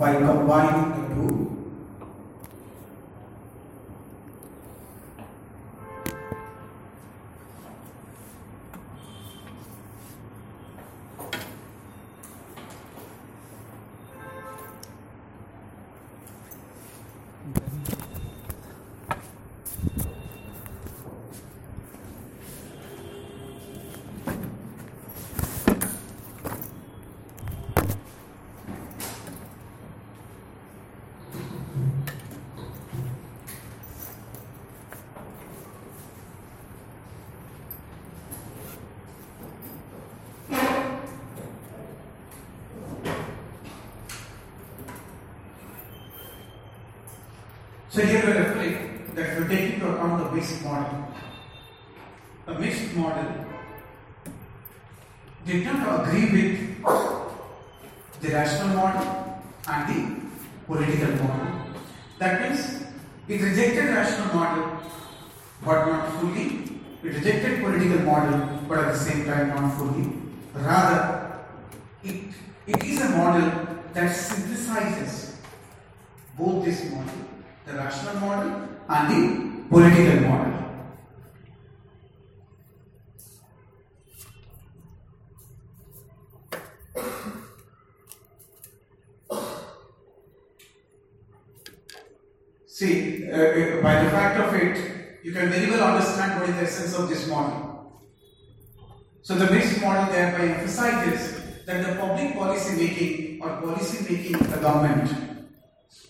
by combining the two. Government,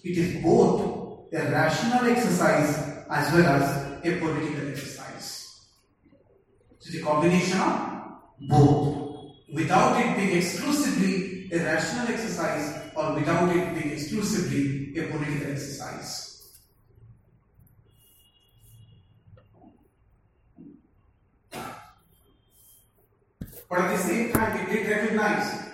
it is both a rational exercise as well as a political exercise. So the combination of both, without it being exclusively a rational exercise or without it being exclusively a political exercise. But at the same time, it did recognize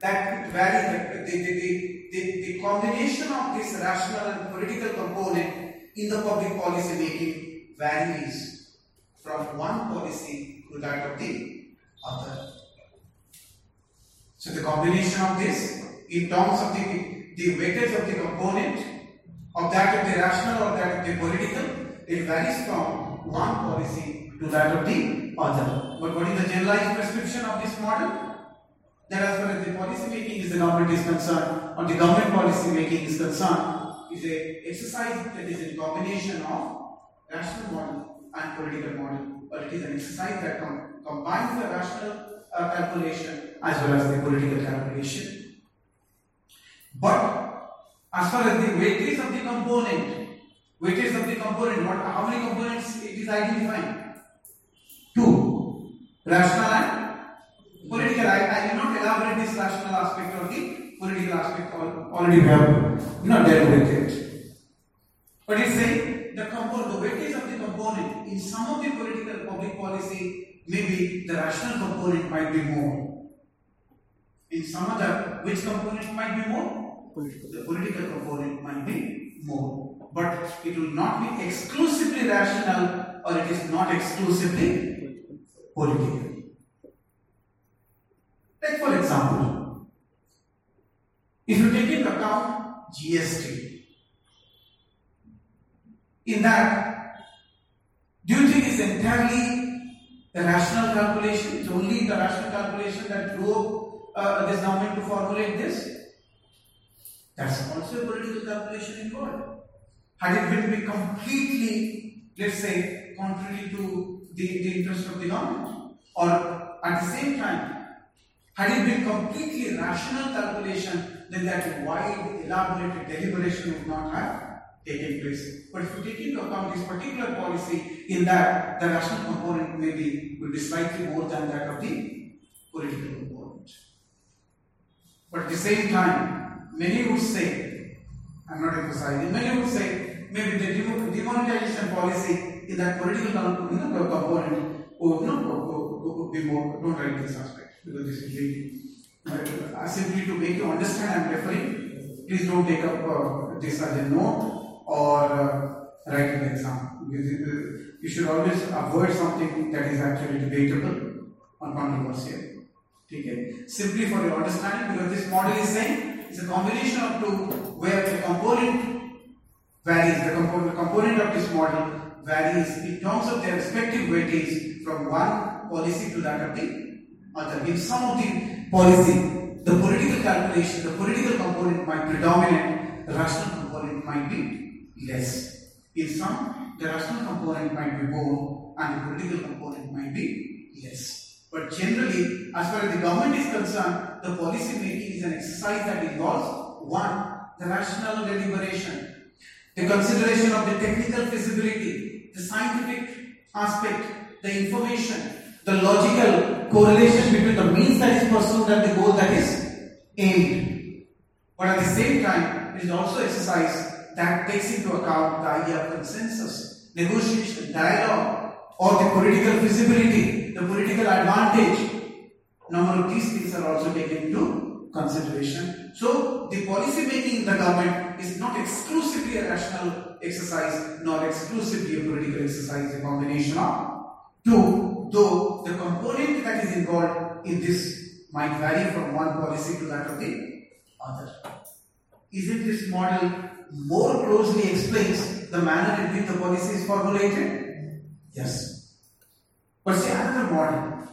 that varies, the, the, the, the, the combination of this rational and political component in the public policy making varies from one policy to that of the other. So the combination of this in terms of the, the weightage of the component of that of the rational or that of the political, it varies from one policy to that of the other. But what is the generalized prescription of this model? That as far as the policy making is the government is concerned, or the government policy making is concerned, is a exercise that is a combination of rational model and political model, or it is an exercise that com- combines the rational uh, calculation as well as the political calculation. But as far as the weightage of the component, weightage of the component, what, how many components it is identifying? Two, rational and political. I, I will not elaborate this rational aspect or the political aspect. Al- Already we have you know dealt with it. But it's saying the component, the weightage of the component in some of the political public policy, maybe the rational component might be more. In some other, which component might be more? Political. The political component might be more. But it will not be exclusively rational or it is not exclusively political. Take for example, if you take into account GST, in that, do you think it's entirely the rational calculation? It's only the rational calculation that drove uh, this government to formulate this? That's also a political calculation involved. Had it been completely, let's say, contrary to the, the interest of the government, or at the same time, had it been completely rational calculation, then that wide, elaborated deliberation would not have taken place. But if you take into account this particular policy, in that the rational component maybe will be slightly more than that of the political component. But at the same time, many would say, I'm not emphasizing, many would say maybe the demo- demonetization policy in that political component would, would- would be more, don't write this aspect because this is really, uh, simply to make you understand I'm referring, please don't take up uh, this as a note or uh, write an exam. Uh, You should always avoid something that is actually debatable or controversial. Okay. Simply for your understanding, because this model is saying it's a combination of two where the component varies, the component, component of this model varies in terms of their respective weightage from one policy to that of the other. In some of the policy, the political calculation, the political component might predominate, the rational component might be less. In some, the rational component might be more and the political component might be less. But generally, as far as the government is concerned, the policy making is an exercise that involves one, the rational deliberation, the consideration of the technical feasibility, the scientific aspect, the information, the logical correlation between the means that is pursued and the goal that is aimed. But at the same time, it is also exercise that takes into account the idea of consensus, negotiation, dialogue, or the political feasibility, the political advantage. Number of these things are also taken into consideration. So, the policy making in the government is not exclusively a rational exercise, nor exclusively a political exercise, a combination of two, though the component that is involved in this might vary from one policy to that of the other. Isn't this model more closely explains the manner in which the policy is formulated? Yes. But see another model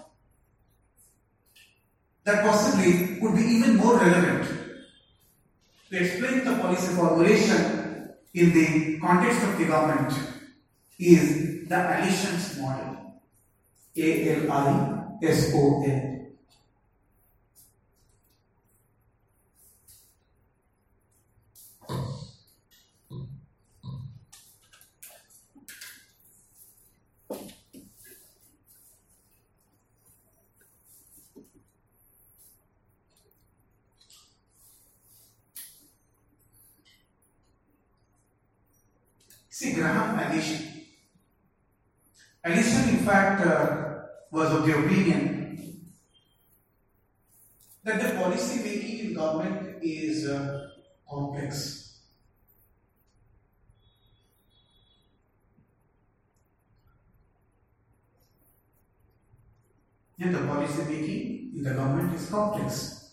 that possibly could be even more relevant to explain the policy formulation in the context of the government is the Allison's model. A L I S O N. See, Graham Allison. Allison, in fact, uh, was of the opinion that the policy making in government is uh, complex. And the policy making in the government is complex.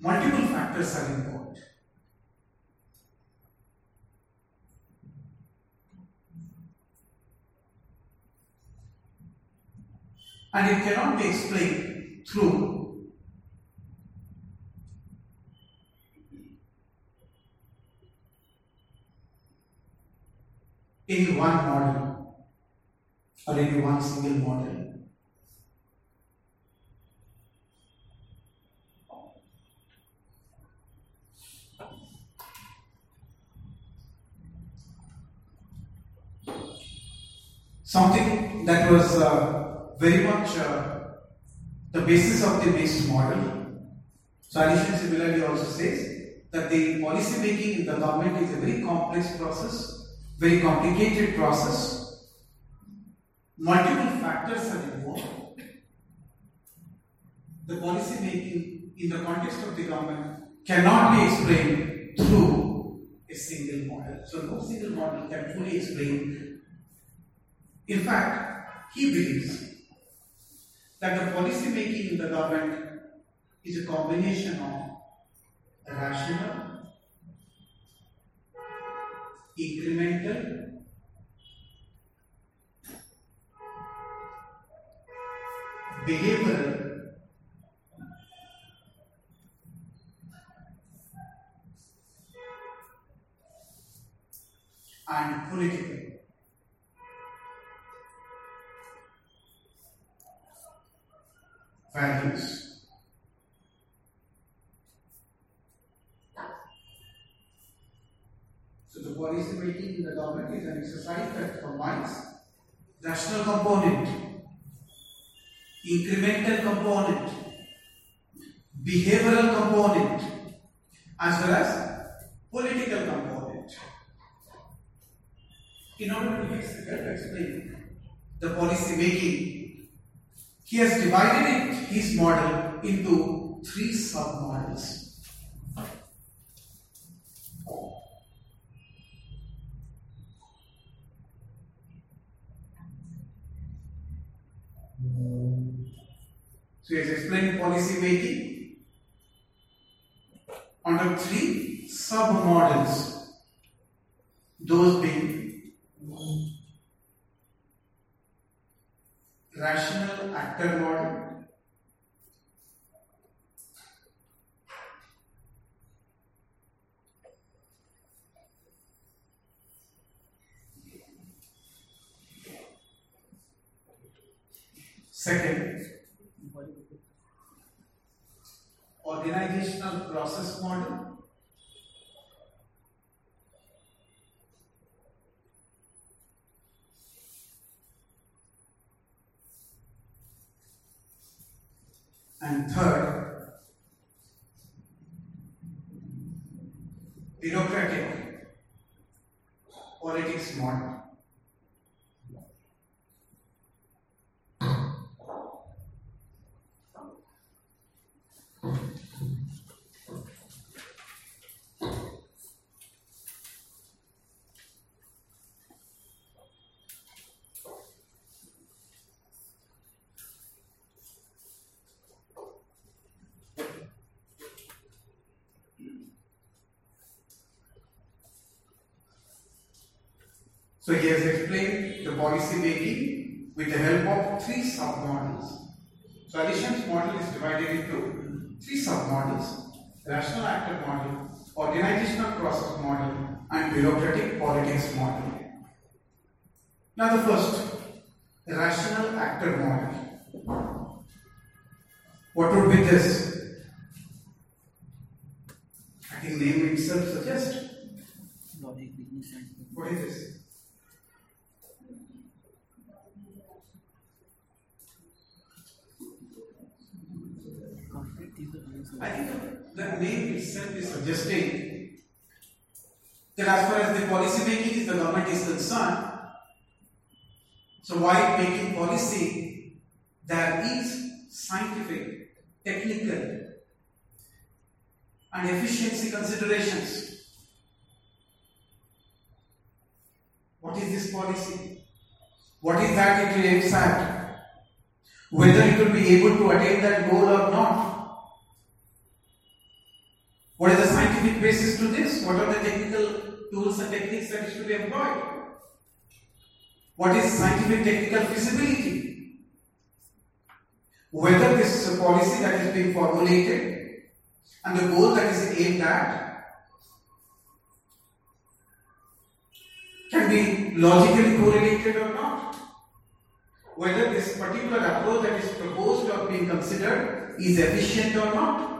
Multiple factors are involved. And it cannot be explained through any one model or any one single model. Something that was uh, very much uh, the basis of the mixed model. So, Allison similarly also says that the policy making in the government is a very complex process, very complicated process. Multiple factors are involved. The policy making in the context of the government cannot be explained through a single model. So, no single model can fully explain. In fact, he believes that the policy making in the government is a combination of rational, incremental, behavioral, and political. Values. So the policy making in the government is an exercise that combines rational component, incremental component, behavioral component, as well as political component. In order to explain the policy making, he has divided it, his model into three sub-models. So he has explained policy making under three sub-models. Those being rational actor model, Second, organizational process model. And third, bureaucratic politics model. So he has explained the policy making with the help of three submodels. So Allison's model is divided into three submodels. Rational actor model, organizational process model, and bureaucratic politics model. Now the first, the rational actor model. What would be this? I think name itself suggests. What is this? I think the name itself is suggesting that as far as the policy making is the government is concerned, so while making policy, there is scientific, technical, and efficiency considerations. What is this policy? What is that it aims at? Whether it will be able to attain that goal or not. Scientific basis to this? What are the technical tools and techniques that should be employed? What is scientific technical feasibility? Whether this is a policy that is being formulated and the goal that is aimed at can be logically correlated or not. Whether this particular approach that is proposed or being considered is efficient or not.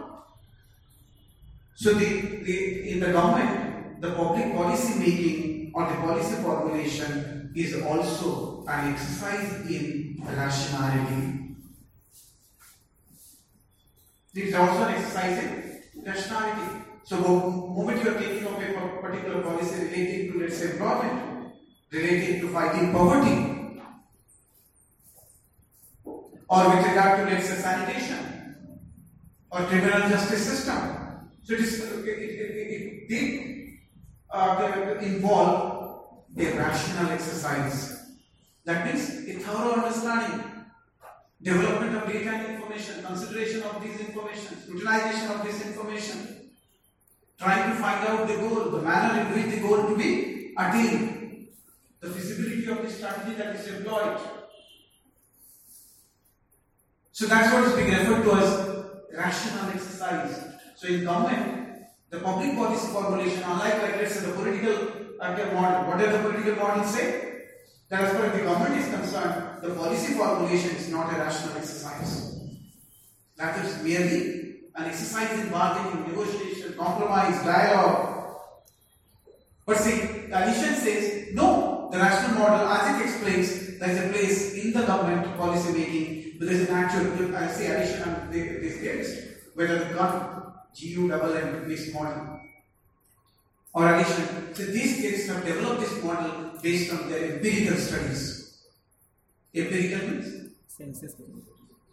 So the, the, in the government, the public policy making or the policy formulation is also an exercise in rationality. It is also an exercise in rationality. So the moment you are thinking of a particular policy relating to let's say employment, relating to fighting poverty, or with regard to let's say sanitation or criminal justice system, so it, is, it, it, it did uh, involve a rational exercise. That means a thorough understanding, development of data and information, consideration of these information, utilization of this information, trying to find out the goal, the manner in which the goal to be attained, the feasibility of the strategy that is employed. So that's what is being referred to as rational exercise. So in government, the public policy formulation, unlike like let's say the political model, what does the political model say? That as far as the government is concerned, the policy formulation is not a rational exercise. That is merely an exercise in bargaining, negotiation, compromise, dialogue. But see, the Allison says, no, the rational model, as it explains, there is a place in the government policy making, but there is an actual, I say addition and this gets, whether the government GU double M mixed model or addition. So these kids have developed this model based on their empirical studies. Empirical means? Senses.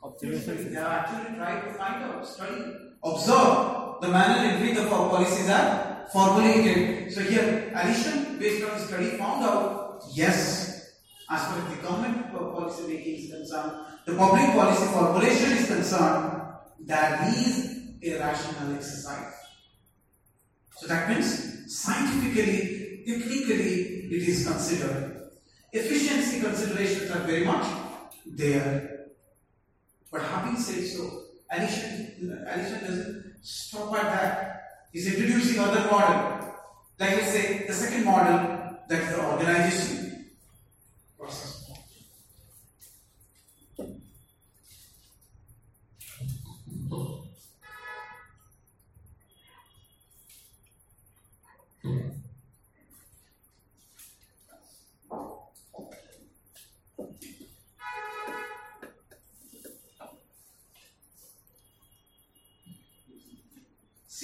Observations. They are actually trying to find out, study, observe the manner in which the policies are formulated. So here, Allison based on the study found out, yes, as far as the government policy making is concerned, the public policy formulation is concerned, there is rational exercise. So that means scientifically, technically, it is considered. Efficiency considerations are very much there. But having said so, Allison, Allison doesn't stop at that. He's introducing other model. Like let's say the second model, that is the organization process.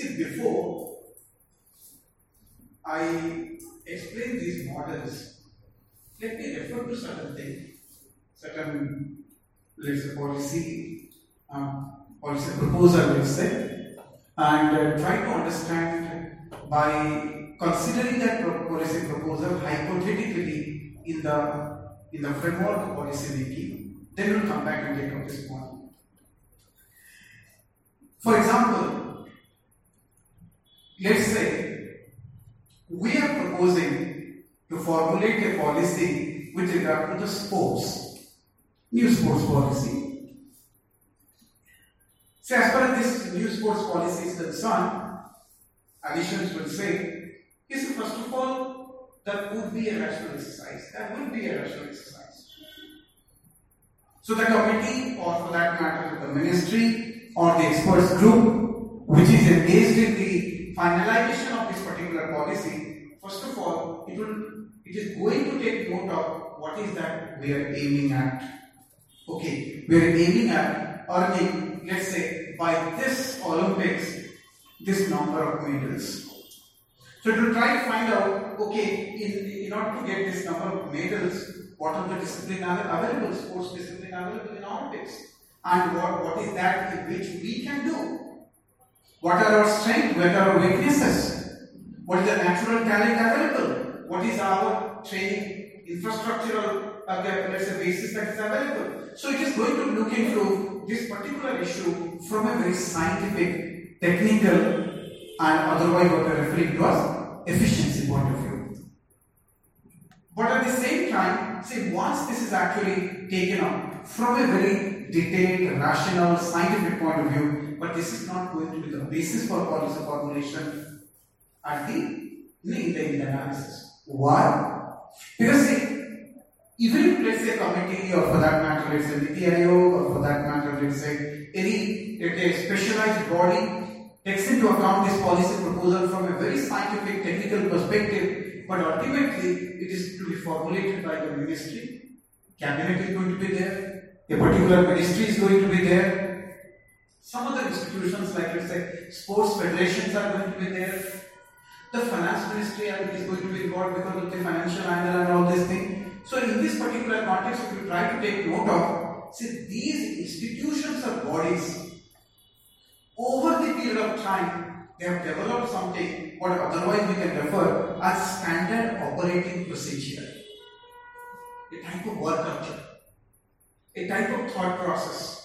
See, before I explain these models, let me refer to certain thing, certain, let's say, policy, um, policy proposal, let's say, and uh, try to understand by considering that policy proposal hypothetically in the in the framework of policy making. Then we'll come back and take up this point. For example, let's say we are proposing to formulate a policy with regard to the sports, new sports policy. So, as far as this new sports policy is concerned, Allison's will say, is first of all, that would be a rational exercise. That would be a rational exercise. So, the committee, or for that matter, the ministry or the experts group, which is engaged in the finalization of this particular policy, first of all, it will it is going to take note of what is that we are aiming at. Okay, we are aiming at earning, let's say, by this Olympics, this number of medals. So to try to find out, okay, in, in order to get this number of medals, what are the discipline available, sports discipline available in Olympics, and what, what is that in which we can do? What are our strengths? What are our weaknesses? What is the natural talent available? What is our training infrastructural, uh, let's say, basis that is available? So it is going to look into this particular issue from a very scientific, technical, and otherwise what we are referring to as efficiency point of view. But at the same time, see, once this is actually taken up from a very detailed, rational, scientific point of view, but this is not going to be the basis for policy formulation at the in the analysis. Why? Because see, even if let's say committee or for that matter let's say Niti or for that matter let's say any specialized body takes into account this policy proposal from a very scientific technical perspective but ultimately it is to be formulated by the ministry cabinet is going to be there a particular ministry is going to be there some other institutions like let's say sports federations are going to be there. The finance ministry is going to be involved because of the financial angle and all this thing so in this particular context, if you try to take note of, see these institutions or bodies, over the period of time, they have developed something what otherwise we can refer as standard operating procedure. A type of work culture, a type of thought process,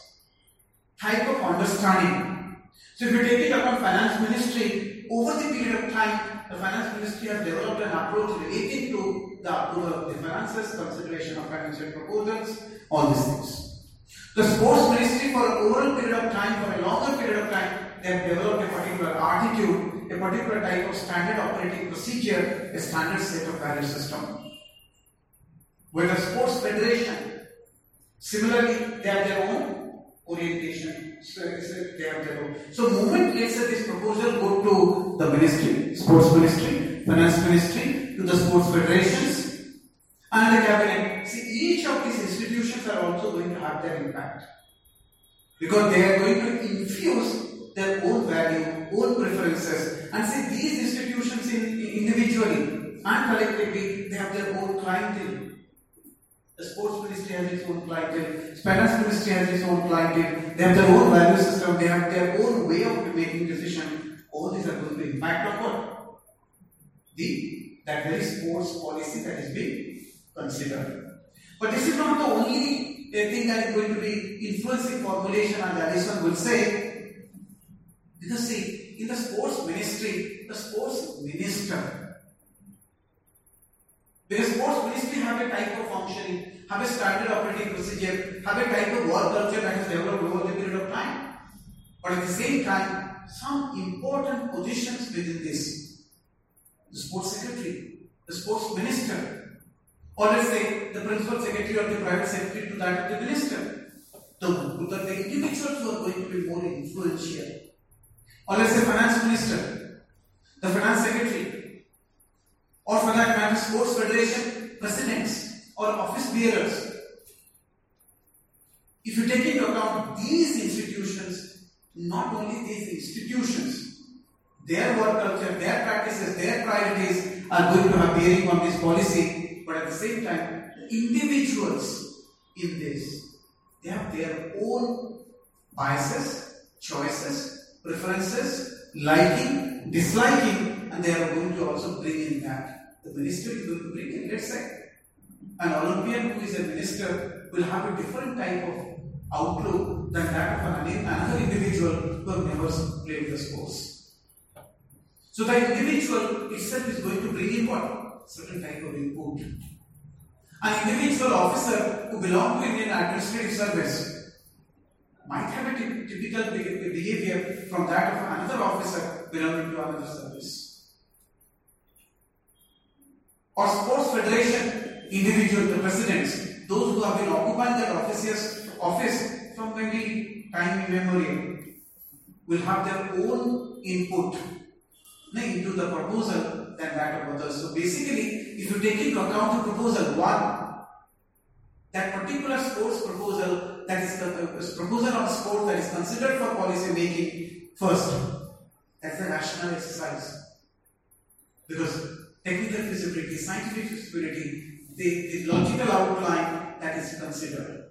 type of understanding. So if you take it upon finance ministry, over the period of time, the finance ministry has developed an approach relating to the approval of the finances, consideration of financial proposals, all these things. The sports ministry for an overall period of time, for a longer period of time, they have developed a particular attitude, a particular type of standard operating procedure, a standard set of value system. With the sports federation, similarly, they have their own orientation. So they have their own. So, moment let's say this proposal go to the ministry, sports ministry, finance ministry, to the sports federations, and the cabinet. See, each of these institutions are also going to have their impact because they are going to infuse their own value, own preferences, and see these institutions in, individually and collectively they have their own clientele. The sports ministry has its own clientele, finance ministry has its own clientele, they have their own value system, they have their own way of making decision. All these are going to impact on what? The that very sports policy that is being considered. But this is not the only thing that is going to be influencing formulation, and Allison will say, because see, in the sports ministry, the sports minister. Because sports ministry have a type of functioning, have a standard operating procedure, have a type of work culture that has developed over a period of time. But at the same time, some important positions within this. The sports secretary, the sports minister, or let's say the principal secretary or the private secretary to that of the minister. The, the, the individuals who are going to be more influential. Or let's say finance minister, matter, sports federation presidents or office bearers. If you take into account these institutions, not only these institutions, their work culture, their practices, their priorities are going to have bearing on this policy, but at the same time, individuals in this, they have their own biases, choices, preferences, liking, disliking, and they are going to also bring in that. The minister is going to bring in, let's say, an Olympian who is a minister will have a different type of outlook than that of an, another individual who have never played the sports. So the individual itself is going to bring in what? Certain type of input. An individual officer who belongs to Indian administrative service might have a typical behavior from that of another officer belonging to another service. Or sports federation individual, the presidents, those who have been occupying their offices, office from maybe time immemorial, will have their own input into the proposal than that of others. So basically, if you take into account the proposal one, that particular sports proposal that is the uh, proposal on sport that is considered for policy making first, that's the rational exercise. Because technical feasibility, scientific feasibility, the, the logical outline that is considered.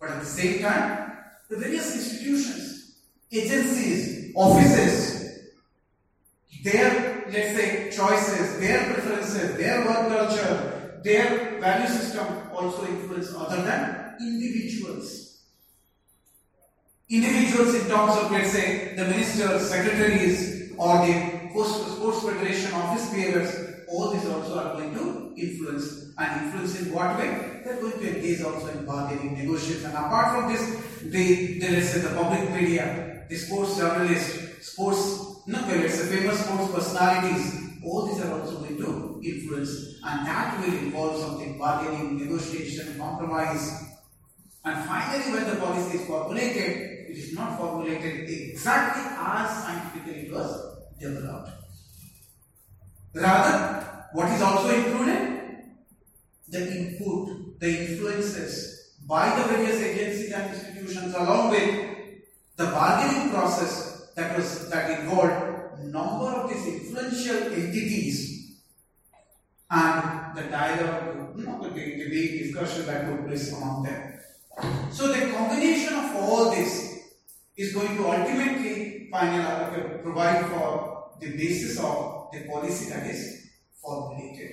But at the same time, the various institutions, agencies, offices, their, let's say, choices, their preferences, their work culture, their value system also influence other than individuals. Individuals in terms of, let's say, the ministers, secretaries, or the sports federation office bearers, all these also are going to influence. And influence in what way? They're going to engage also in bargaining, negotiation. And apart from this, the, the let's say the public media, the sports journalists, sports, no, let's say famous sports personalities, all these are also going to influence. And that will involve something bargaining, negotiation, compromise. And finally, when the policy is formulated, it is not formulated exactly as scientifically it was developed. Rather, what is also included? The input, the influences by the various agencies and institutions along with the bargaining process that was that involved number of these influential entities and the dialogue, you know, the debate, discussion that took place among them. So the combination of all this is going to ultimately finally uh, provide for the basis of the policy that is formulated.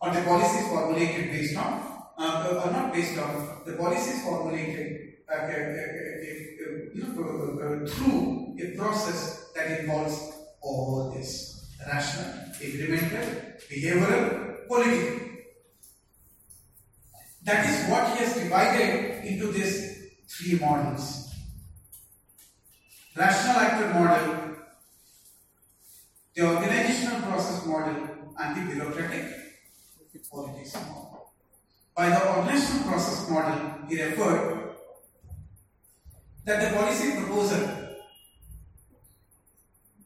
Or the policy is formulated based on, uh, or not based on, the policy is formulated uh, uh, you know, through a process that involves all this rational, incremental, behavioral, political. That is what he has divided into these three models. Rational actor model, the organizational process model, and the bureaucratic politics model. By the organizational process model, he referred that the policy proposal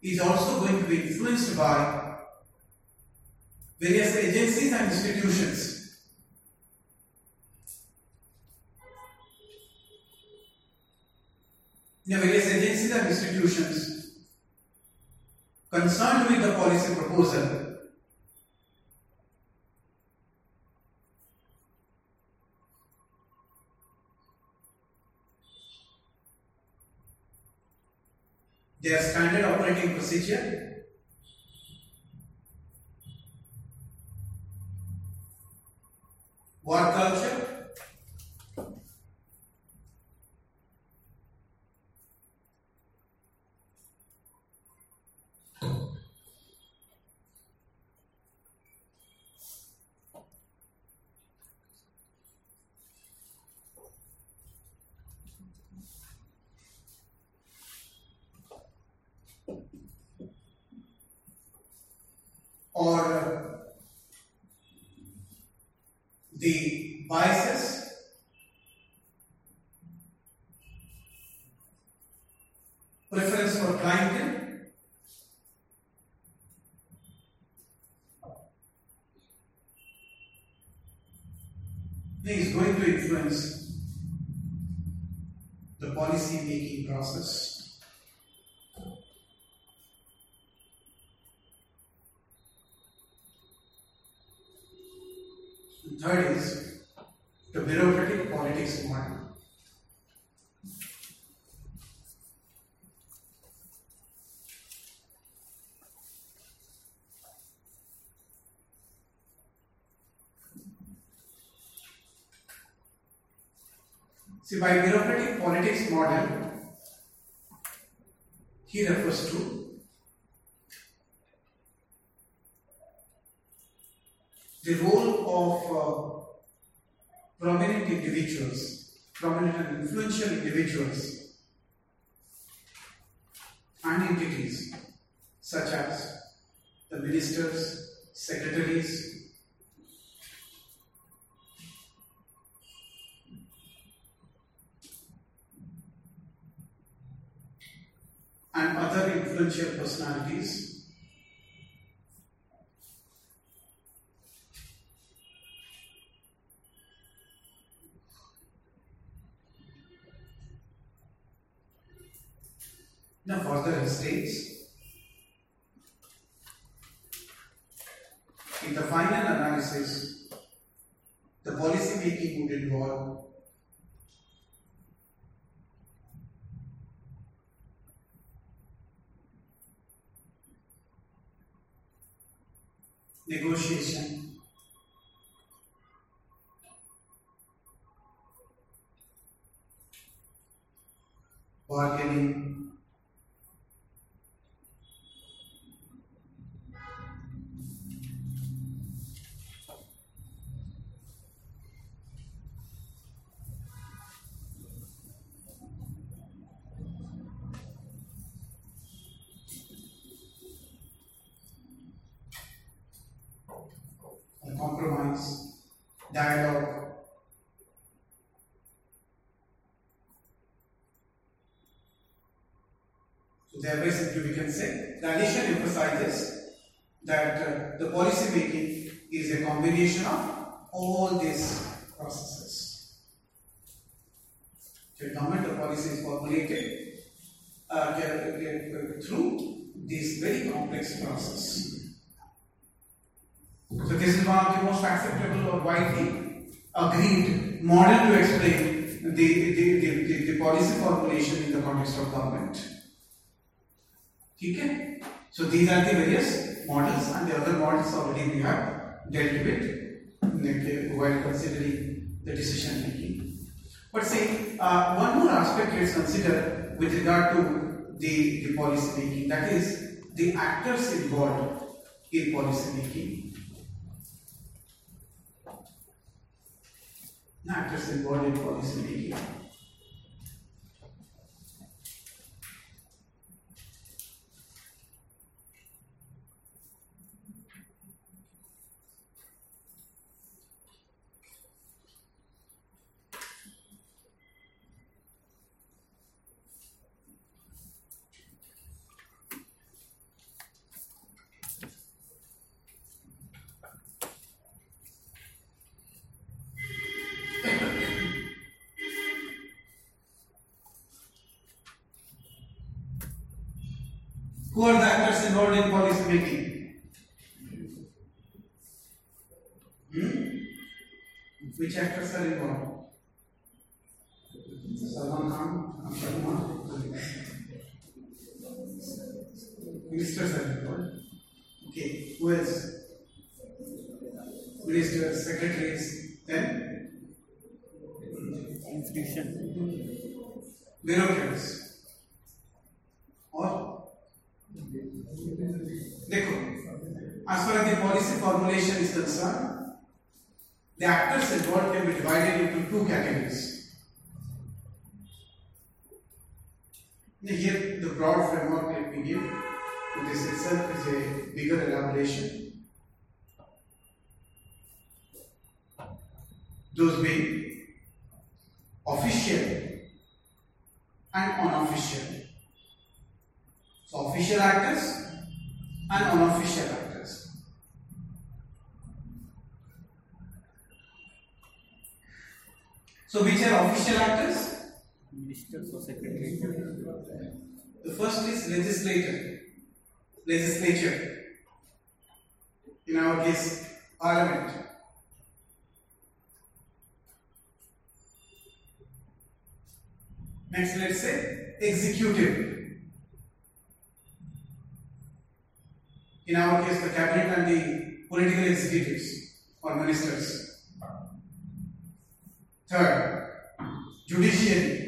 is also going to be influenced by various agencies and institutions. The various agencies and institutions concerned with the policy proposal their standard operating procedure work culture See, by bureaucratic politics model, he refers to the role of uh, prominent individuals, prominent and influential individuals, and entities such as the ministers, secretaries, and other influential personalities Now, further he states in the final analysis, the policy making would involve negotiation, bargaining, thereby simply we can say the Allison emphasizes that uh, the policy making is a combination of all these processes. The government of policy is formulated uh, ca- through this very complex process. So this is one of the most acceptable or widely agreed model to explain the, the, the, the, the policy formulation in the context of government. Okay? So these are the various models and the other models already we have dealt with while considering the decision making. But say uh, one more aspect let's consider with regard to the, the policy making that is the actors involved in policy making. Actors involved in policy making. Which are official actors? Ministers or secretary. The first is legislator, legislature. In our case, parliament. Next, let's say executive. In our case, the cabinet and the political executives or ministers. Third, judiciary.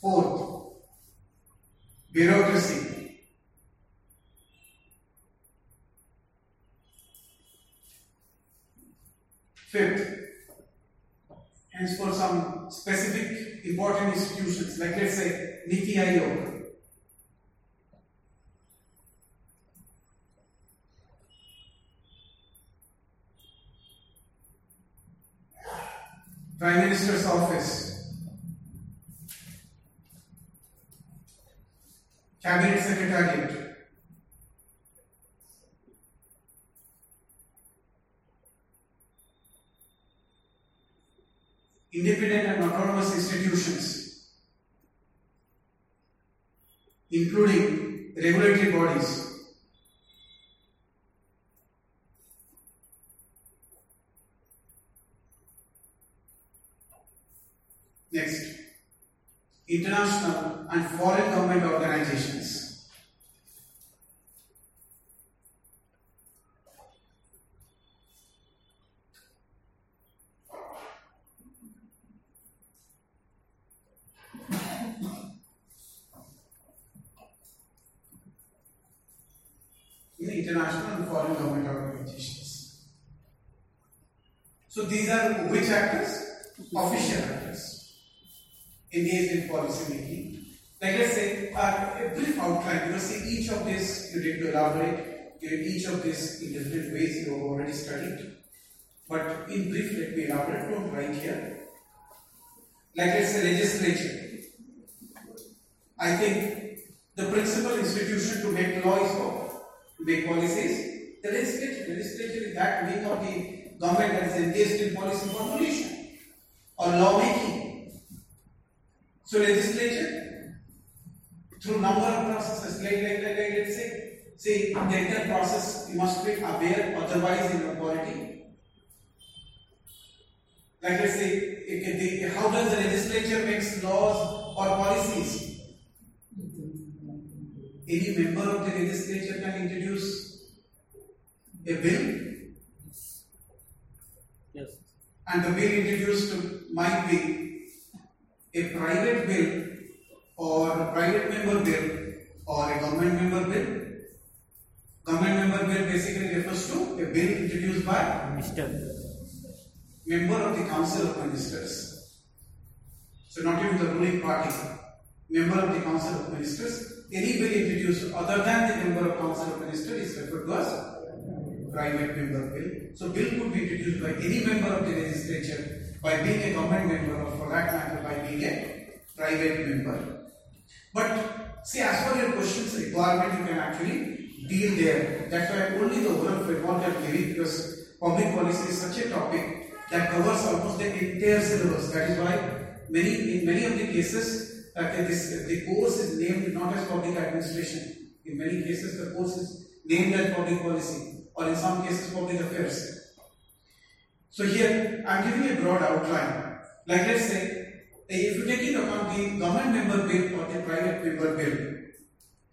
Fourth, bureaucracy. Fifth, hence for some specific important institutions, like let's say Niti Aayog. Prime Minister's office, Cabinet Secretariat, independent and autonomous institutions, including regulatory bodies. International and foreign government each of this you need to elaborate. Each of this in different ways you have already studied. But in brief, let me elaborate from right here. Like let's say legislature. I think the principal institution to make law is what? To make policies. The legislature. Legislature is that wing of the government that is engaged in policy formulation or law making. So legislature, through number of processes, like, like, like, like let's say, see the entire process you must be aware, otherwise inequality. Like let's say, the, how does the legislature makes laws or policies? Any member of the legislature can introduce a bill Yes. and the bill introduced might be a private bill or a private member bill or a government member bill. Government member bill basically refers to a bill introduced by Minister. member of the council of ministers. So not even the ruling party, member of the council of ministers. Any bill introduced other than the member of council of ministers is referred to as private member bill. So bill could be introduced by any member of the legislature by being a government member or for that matter by being a private member. But see as per your questions requirement you can actually deal there. That's why only the overall framework I'm giving because public policy is such a topic that covers almost the entire syllabus. That is why many in many of the cases uh, this the course is named not as public administration. In many cases the course is named as public policy or in some cases public affairs. So here I am giving a broad outline. Like let's say, if you take into account the government member bill or the private member bill,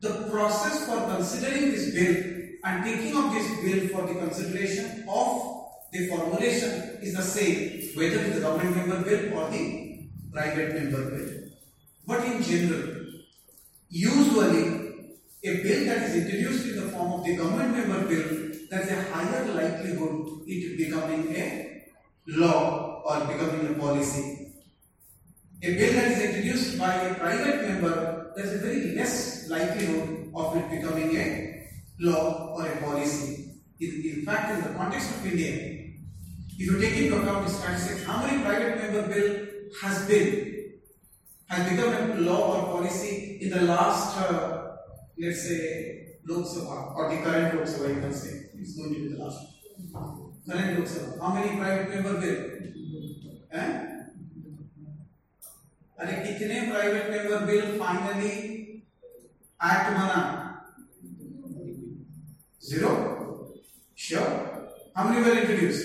the process for considering this bill and taking of this bill for the consideration of the formulation is the same, whether it is the government member bill or the private member bill. But in general, usually a bill that is introduced in the form of the government member bill, there is a higher likelihood it becoming a law or becoming a policy. A bill that is introduced by a private member, there is a very less likelihood of it becoming a law or a policy. In, in fact, in the context of India, if you take into account the statistics, how many private member bill has been, has become a law or policy in the last, uh, let's say, Lok Sabha or the current Lok Sabha, you can say, it's going to be the last. Current Lok Sabha. How many private member bill? Eh? अरे कितने private member bill finally act बना? Zero हम नी well introduce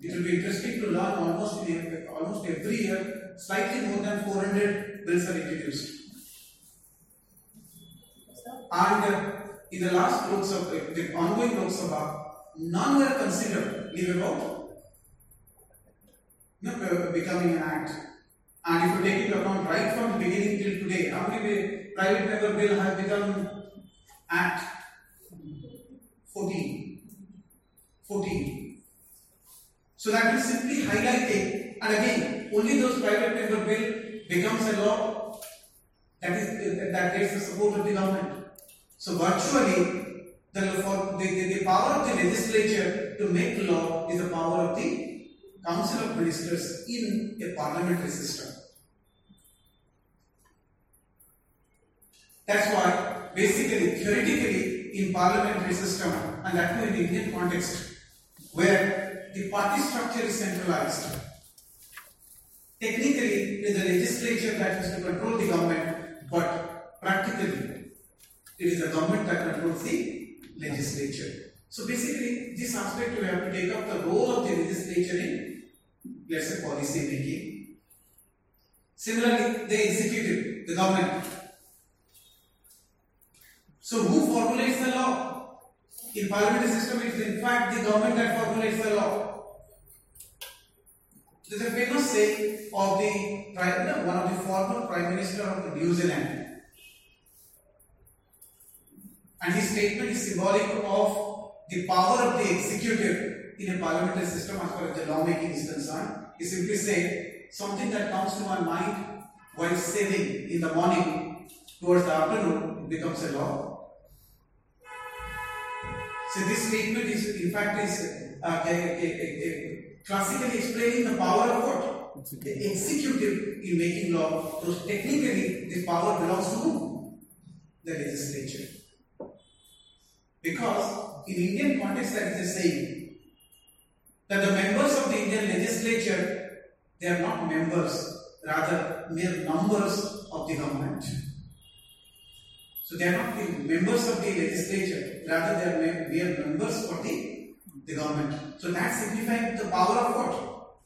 it will be interesting to learn almost in almost every year slightly more than 400 bills are introduce and in the last Lok Sabha ongoing Lok Sabha none were considered leave about Uh, becoming an act. And if you take into account right from the beginning till today, how many private member bill have become act? 14. 14. So that is simply highlighting, and again, only those private member bill becomes a law that is that gets the support of the government. So virtually, the, the, the power of the legislature to make law is the power of the council of ministers in a parliamentary system. That's why, basically, theoretically, in parliamentary system, and that too in the Indian context, where the party structure is centralized, technically, it is the legislature that is to control the government, but practically, it is the government that controls the legislature. So basically, this aspect we have to take up the role of the legislature in, let's say, policy making. Similarly, the executive, the government. So who formulates the law? In parliamentary system, it is in fact the government that formulates the law. There's a famous saying of the one of the former prime minister of New Zealand. And his statement is symbolic of the power of the executive in a parliamentary system as far as the lawmaking is concerned. He simply said, something that comes to my mind while saving in the morning towards the afternoon, it becomes a law. So this statement is, in fact, is uh, a, a, a, classically explaining the power of what? The executive in making law. So technically, this power belongs to whom? The legislature. Because in Indian context, there is a saying that the members of the Indian legislature they are not members, rather mere numbers of the government. So they are not the members of the legislature, rather they are mere members of the, the government. So that signifies the power of what?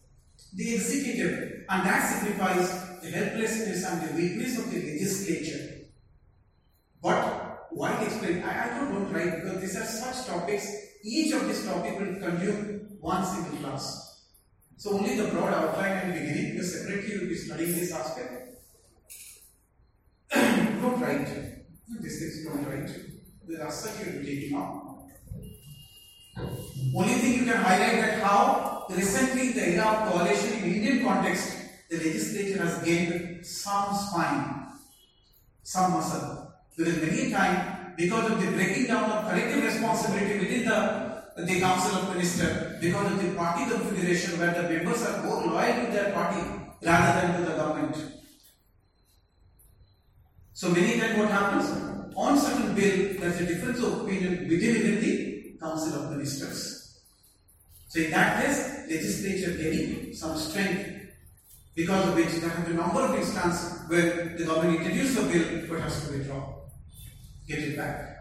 The executive. And that signifies the helplessness and the weakness of the legislature. But why explain? I, I don't, don't write because these are such topics. Each of these topics will consume one single class. So only the broad outline and beginning, because separately you will be studying this aspect. don't write. This is don't write. The rasa you will taking out. Only thing you can highlight that how recently in the era of coalition in Indian context, the legislature has gained some spine, some muscle. Because many times, because of the breaking down of collective responsibility within the the Council of Ministers, because of the party configuration where the members are more loyal to their party rather than to the government. So many times what happens? On certain bill, there is a difference of opinion within within the Council of Ministers. So in that case, legislature gaining some strength because of which there have been a number of instances where the government introduced a bill but has to withdraw, get it back.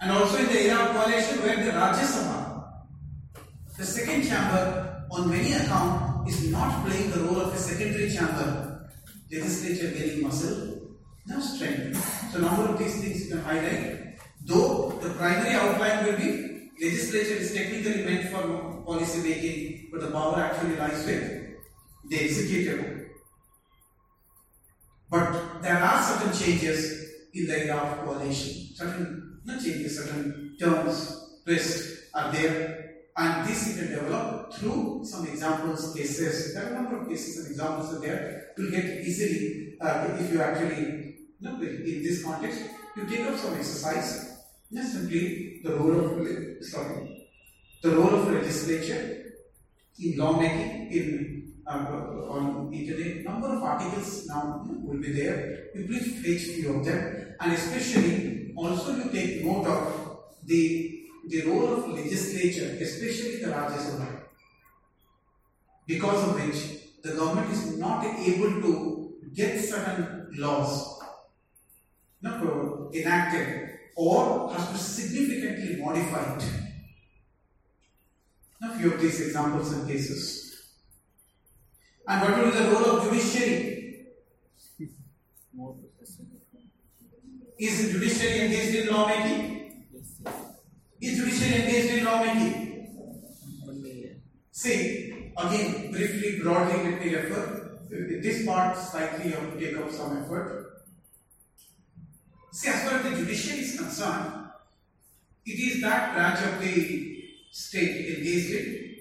And also in the era of coalition where the Rajya Sabha, the second chamber on many accounts is not playing the role of a secondary chamber, legislature gaining muscle, now strength. So number of these things you can highlight. Though the primary outline will be legislature is technically meant for policy making, but the power actually lies with the executive. But there are certain changes in the era of coalition, certain not changes, certain terms, twists are there, and this you can develop through some examples, cases. There are a number of cases and examples are there. You'll get easily uh, if you actually you know, in this context. You take up some exercise. Just simply the role of sorry, the role of legislature in lawmaking in uh, on internet. Number of articles now will be there. You please fetch few of them, and especially also you take note of the the role of legislature, especially the Rajya Sabha, because of which the government is not able to get certain laws not enacted or has to significantly modify it. A few of these examples and cases. And what will be the role of judiciary? Is judiciary engaged in lawmaking? Is judiciary engaged in lawmaking? See, again, briefly, broadly, let me refer. This part slightly you have to take up some effort. See, as far as the judiciary is concerned, it is that branch of the state engaged in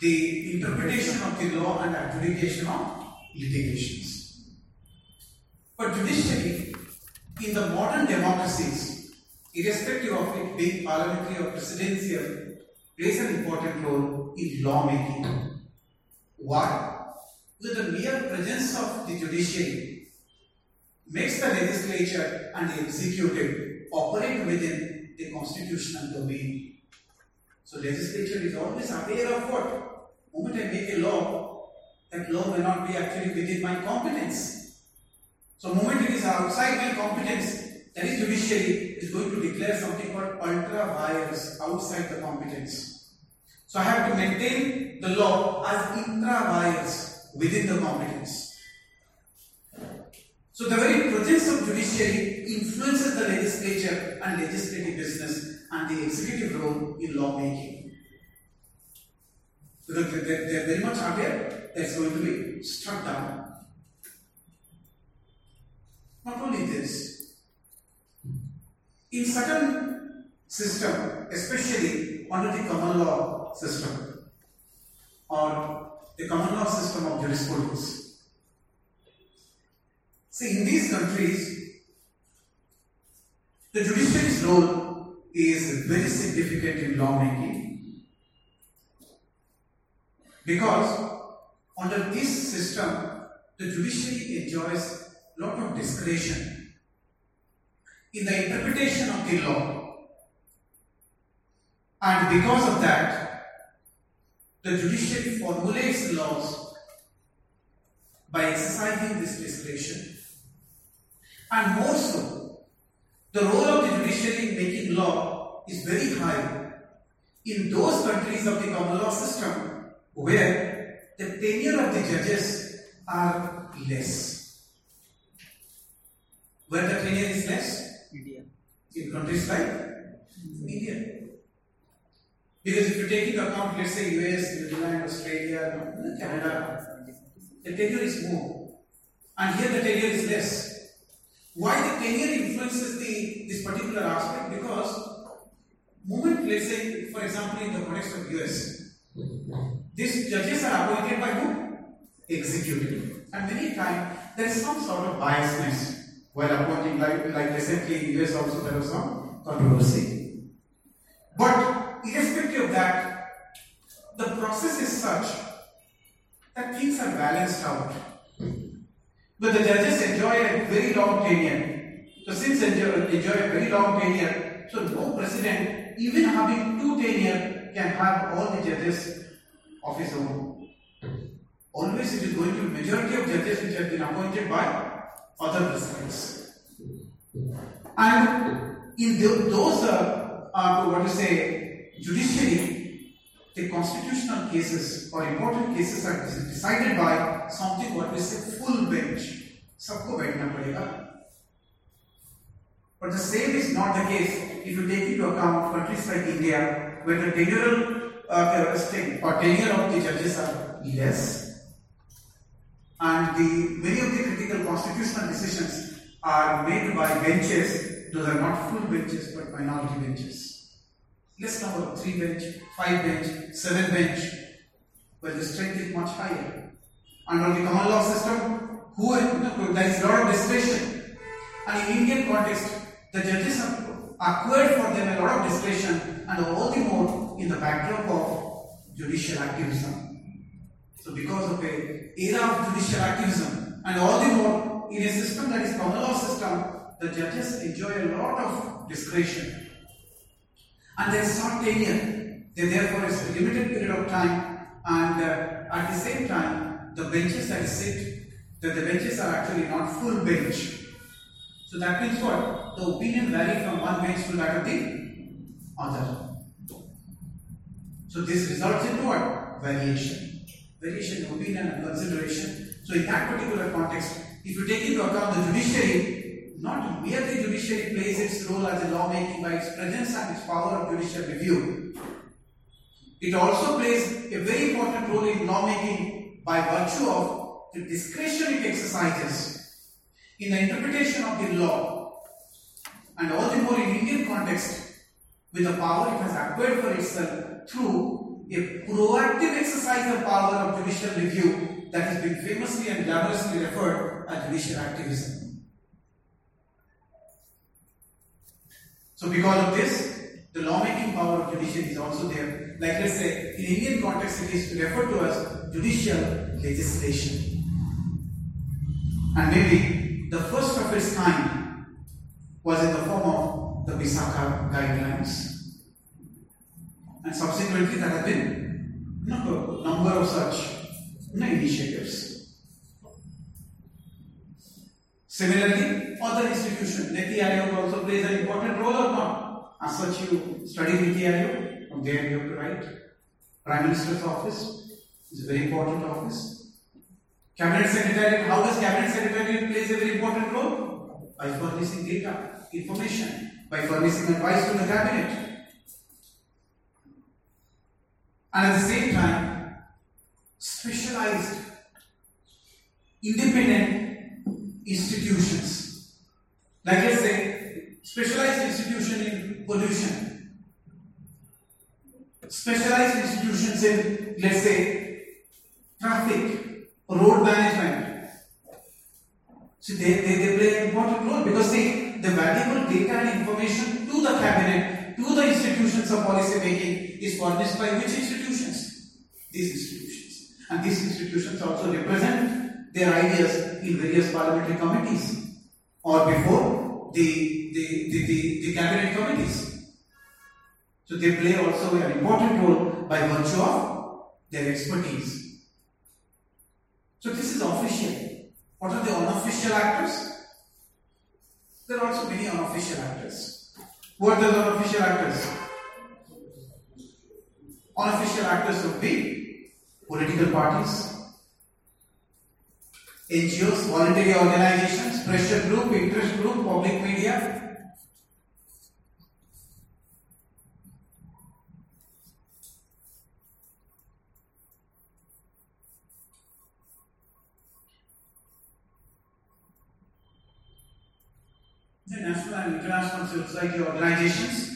the interpretation of the law and adjudication of litigations. But judiciary, in the modern democracies, irrespective of it being parliamentary or presidential, plays an important role in lawmaking. Why? Because the mere presence of the judiciary makes the legislature and the executive operate within the constitutional domain. So legislature is always aware of what? Moment I make a law, that law may not be actually within my competence. So moment it is outside my competence, that is judiciary is going to declare something called ultra vires outside the competence. So I have to maintain the law as intra vires within the competence. So the very presence of judiciary influences the legislature and legislative business and the executive role in lawmaking. Because they- they they are very much aware that it's going to be struck down. Not only this, in certain system, especially under the common law system or the common law system of jurisprudence, see in these countries, the judiciary's role is very significant in lawmaking. Because under this system, the judiciary enjoys lot of discretion in the interpretation of the law. And because of that, the judiciary formulates laws by exercising this discretion. And more so, the role of the judiciary in making law is very high in those countries of the common law system where the tenure of the judges are less. Where the tenure is less, India. in countries like India. Because if you take into account, let's say US, New Zealand, Australia, Canada, the tenure is more. And here the tenure is less. Why the tenure influences the this particular aspect? Because moment, let's say, for example, in the context of US, these judges are appointed by who? Executive. And many times there is some sort of biasness while appointing, like, like recently in US also there was some controversy. But irrespective of that, the process is such that things are balanced out. But the judges enjoy a very long tenure. So since enjoy, enjoy a very long tenure, so no president, even having two tenure, can have all the judges of his own. Always it is going to majority of judges which have been appointed by other presidents. And in tho- those, uh, uh, what to say, judiciary, the constitutional cases or important cases are decided by something what we say full bench. सबको बैठना पड़ेगा But the same is not the case if you take into account countries like India, where the tenural uh, characteristic or tenure of the judges are less, and the many of the critical constitutional decisions are made by benches. Those are not full benches, but minority benches. less number of three bench, five bench, seven bench, where the strength is much higher. Under the common law system, who there is a lot of discretion, and in Indian context, the judges acquired for them a lot of discretion, and all the more in the backdrop of judicial activism. So, because of a era of judicial activism, and all the more in a system that is common law system, the judges enjoy a lot of discretion. And there is short tenure. They therefore is a limited period of time, and uh, at the same time, the benches that sit, that the benches are actually not full bench. So that means what? The opinion vary from one bench to that of the other. So this results into what? Variation. Variation in opinion and consideration. So in that particular context, if you take into account the judiciary, not merely the judiciary plays its role as a lawmaking by its presence and its power of judicial review. It also plays a very important role in lawmaking by virtue of the discretion it exercises in the interpretation of the law, and all the more in Indian context, with the power it has acquired for itself through a proactive exercise of power of judicial review that has been famously and glamorously referred as judicial activism. So, because of this, the lawmaking power of judiciary is also there. Like let's say, in Indian context, it is referred to as judicial legislation. And maybe the first of its kind was in the form of the Visakha guidelines. And subsequently, there have been number, number of such you initiatives. Similarly, other institutions, Niti Aayog also plays an important role or not? As such, you study Niti Aayog, from there you have to write. Prime Minister's office is a very important office. Cabinet Secretariat, how does Cabinet Secretariat plays a very important role? By furnishing data, information, by furnishing advice to the cabinet. And at the same time, specialized, independent institutions. Like let's say, specialized institution in pollution, specialized institutions in, let's say, traffic, road management. So they, they, they play an important role because see, the valuable data and information to the cabinet, to the institutions of policy making is furnished by which institutions? These institutions. And these institutions also represent their ideas in various parliamentary committees or before the, the, the, the, the cabinet committees. So they play also an important role by virtue of their expertise. So this is official. What are the unofficial actors? There are also many unofficial actors. Are the unofficial actors? Unofficial actors would be political parties, NGOs, voluntary organizations, pressure group, interest group, public media. And international civil society organizations.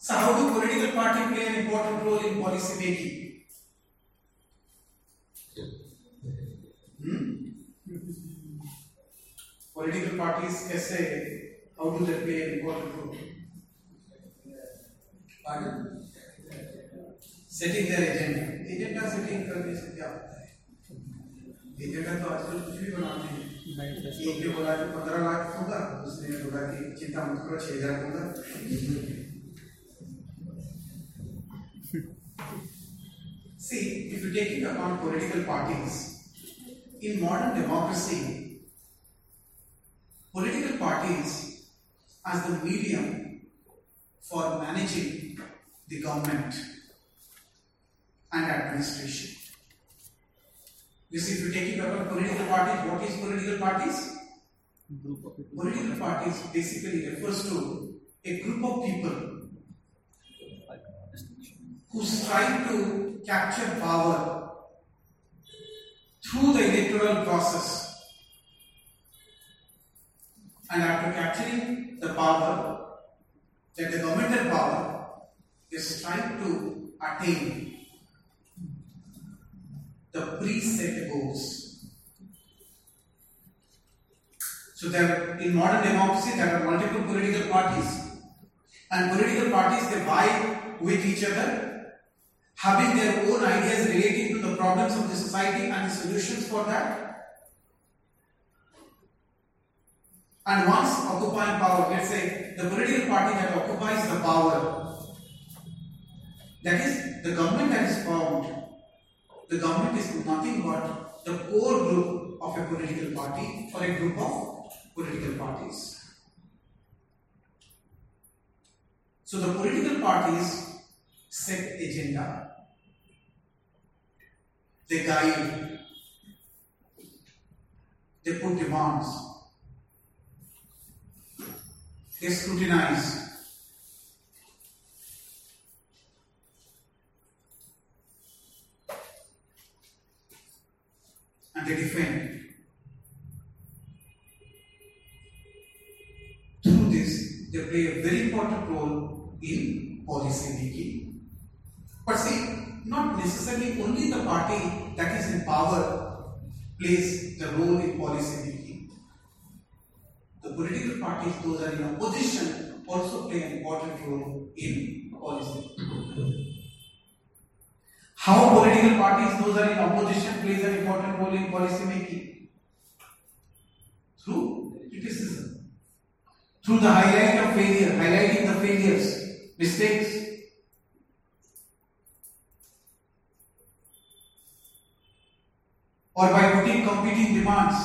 So, how do political party play an important role in policy making? Setting their agenda. Agenda setting करने से क्या होता है? Agenda तो आजकल कुछ भी बनाते हैं एक ने बोला कि पंद्रह लाख होगा उसने बोला कि चिंता मत करो छह हज़ार होगा See, if you take into account political parties, in modern democracy, political parties as the medium for managing the government and administration. You see, if you take into account political parties, what is political parties? Group of people. Political parties basically refers to a group of people who strive to capture power through the electoral process. And after capturing the power, that the governmental power is trying to attain the preset goals. So there, in modern democracy, there are multiple political parties, and political parties they vie with each other, having their own ideas relating to the problems of the society and the solutions for that. And once occupying power, let's say the political party that occupies the power, that is the government that is formed, the government is nothing but the core group of a political party or a group of political parties. So the political parties set agenda. They guide. They put demands. They scrutinize. They defend. Through this, they play a very important role in policy making. But see, not necessarily only the party that is in power plays the role in policy making. The political parties, those are in opposition, also play an important role in policy. How political parties, those are in opposition, plays an important role in policy making? Through criticism through the highlight of failure, highlighting the failures, mistakes. Or by putting competing demands.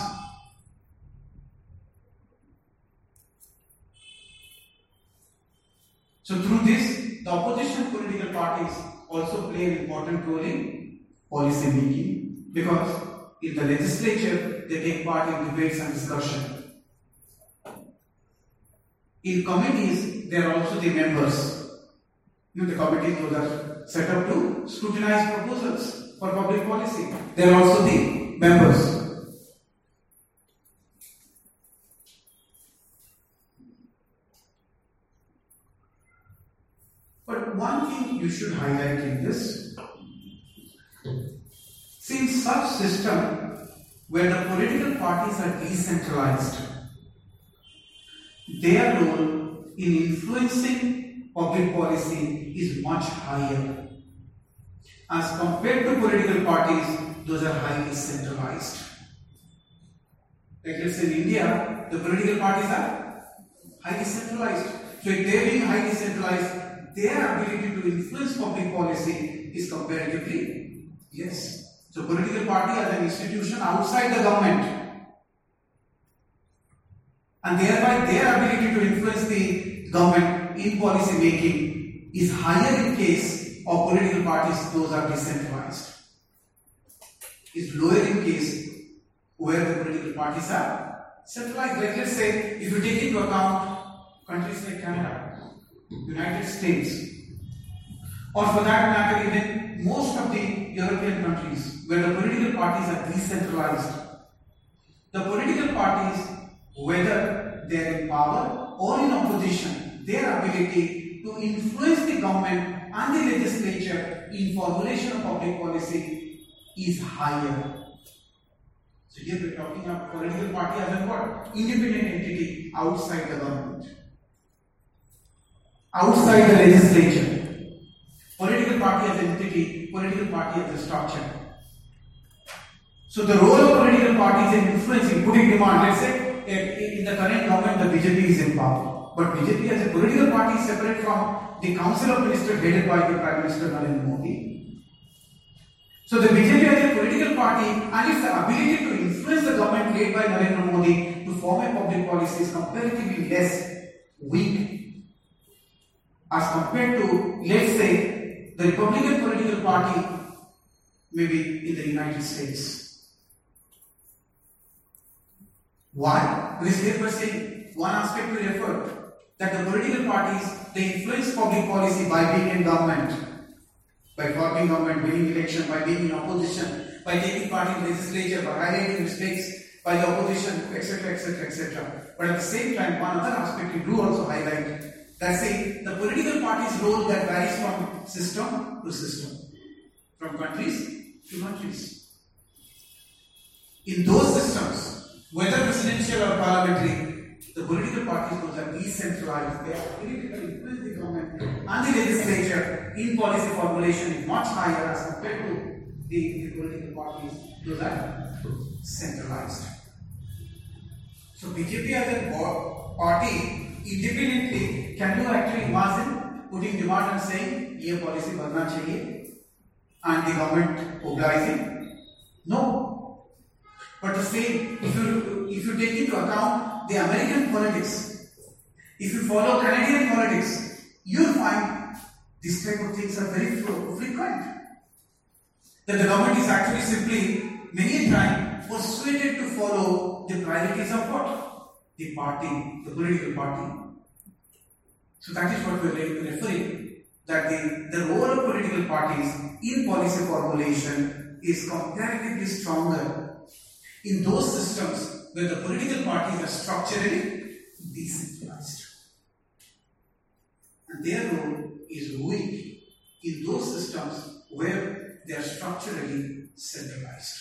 So through this, the opposition political parties also play an important role in policy making because in the legislature they take part in debates and discussion. In committees, they are also the members. You know, the committees those are set up to scrutinize proposals for public policy. They are also the members. Should highlight in this, since such system where the political parties are decentralized, their role in influencing public policy is much higher. As compared to political parties, those are highly centralized. Like let's say in India, the political parties are highly centralized. So if they're being highly centralized, their ability to influence public policy is comparatively yes. So political party as an institution outside the government. And thereby their ability to influence the government in policy making is higher in case of political parties those are decentralized. Is lower in case where the political parties are centralized. Like let's say if you take into account countries like canada united states or for that matter even most of the european countries where the political parties are decentralized the political parties whether they are in power or in opposition, their ability to influence the government and the legislature in formulation of public policy is higher. So here we are talking about political party as a what? Independent entity outside the government. Outside the legislature. Political party as entity, political party as a structure. So the role of political parties in influencing, putting demand, let's say in the current government, the BJP is in power. But BJP as a political party is separate from the Council of Ministers headed by the Prime Minister Narendra Modi. So the BJP as a political party and its ability to influence the government led by Narendra Modi to form a public policy is comparatively less weak as compared to, let's say, the Republican political party maybe in the United States. Why? Because here we're saying one aspect we refer that the political parties they influence public policy by being in government, by forming government, winning election, by being in opposition, by taking part in legislature, by highlighting mistakes by the opposition, etc., etc., etc. But at the same time, one other aspect we do also highlight that say the political party's role that varies from system to system, from countries to countries. In those systems, whether presidential or parliamentary, the political parties roles are decentralized. They are politically influence the government and the legislature in policy formulation is much higher as compared to the, the political parties. Those are centralized. So BJP as a party independently, can you actually imagine putting demand and saying ये policy बनना चाहिए and the government obliging? No. But to say if you if you take into account the American politics, if you follow Canadian politics, you'll find this type of things are very fre- frequent. That the government is actually simply many a time persuaded to follow the priorities of what? The party, the political party. So that is what we are referring that the, the role of political parties in policy formulation is comparatively stronger in those systems where the political parties are structurally decentralized. And their role is weak in those systems where they are structurally centralized.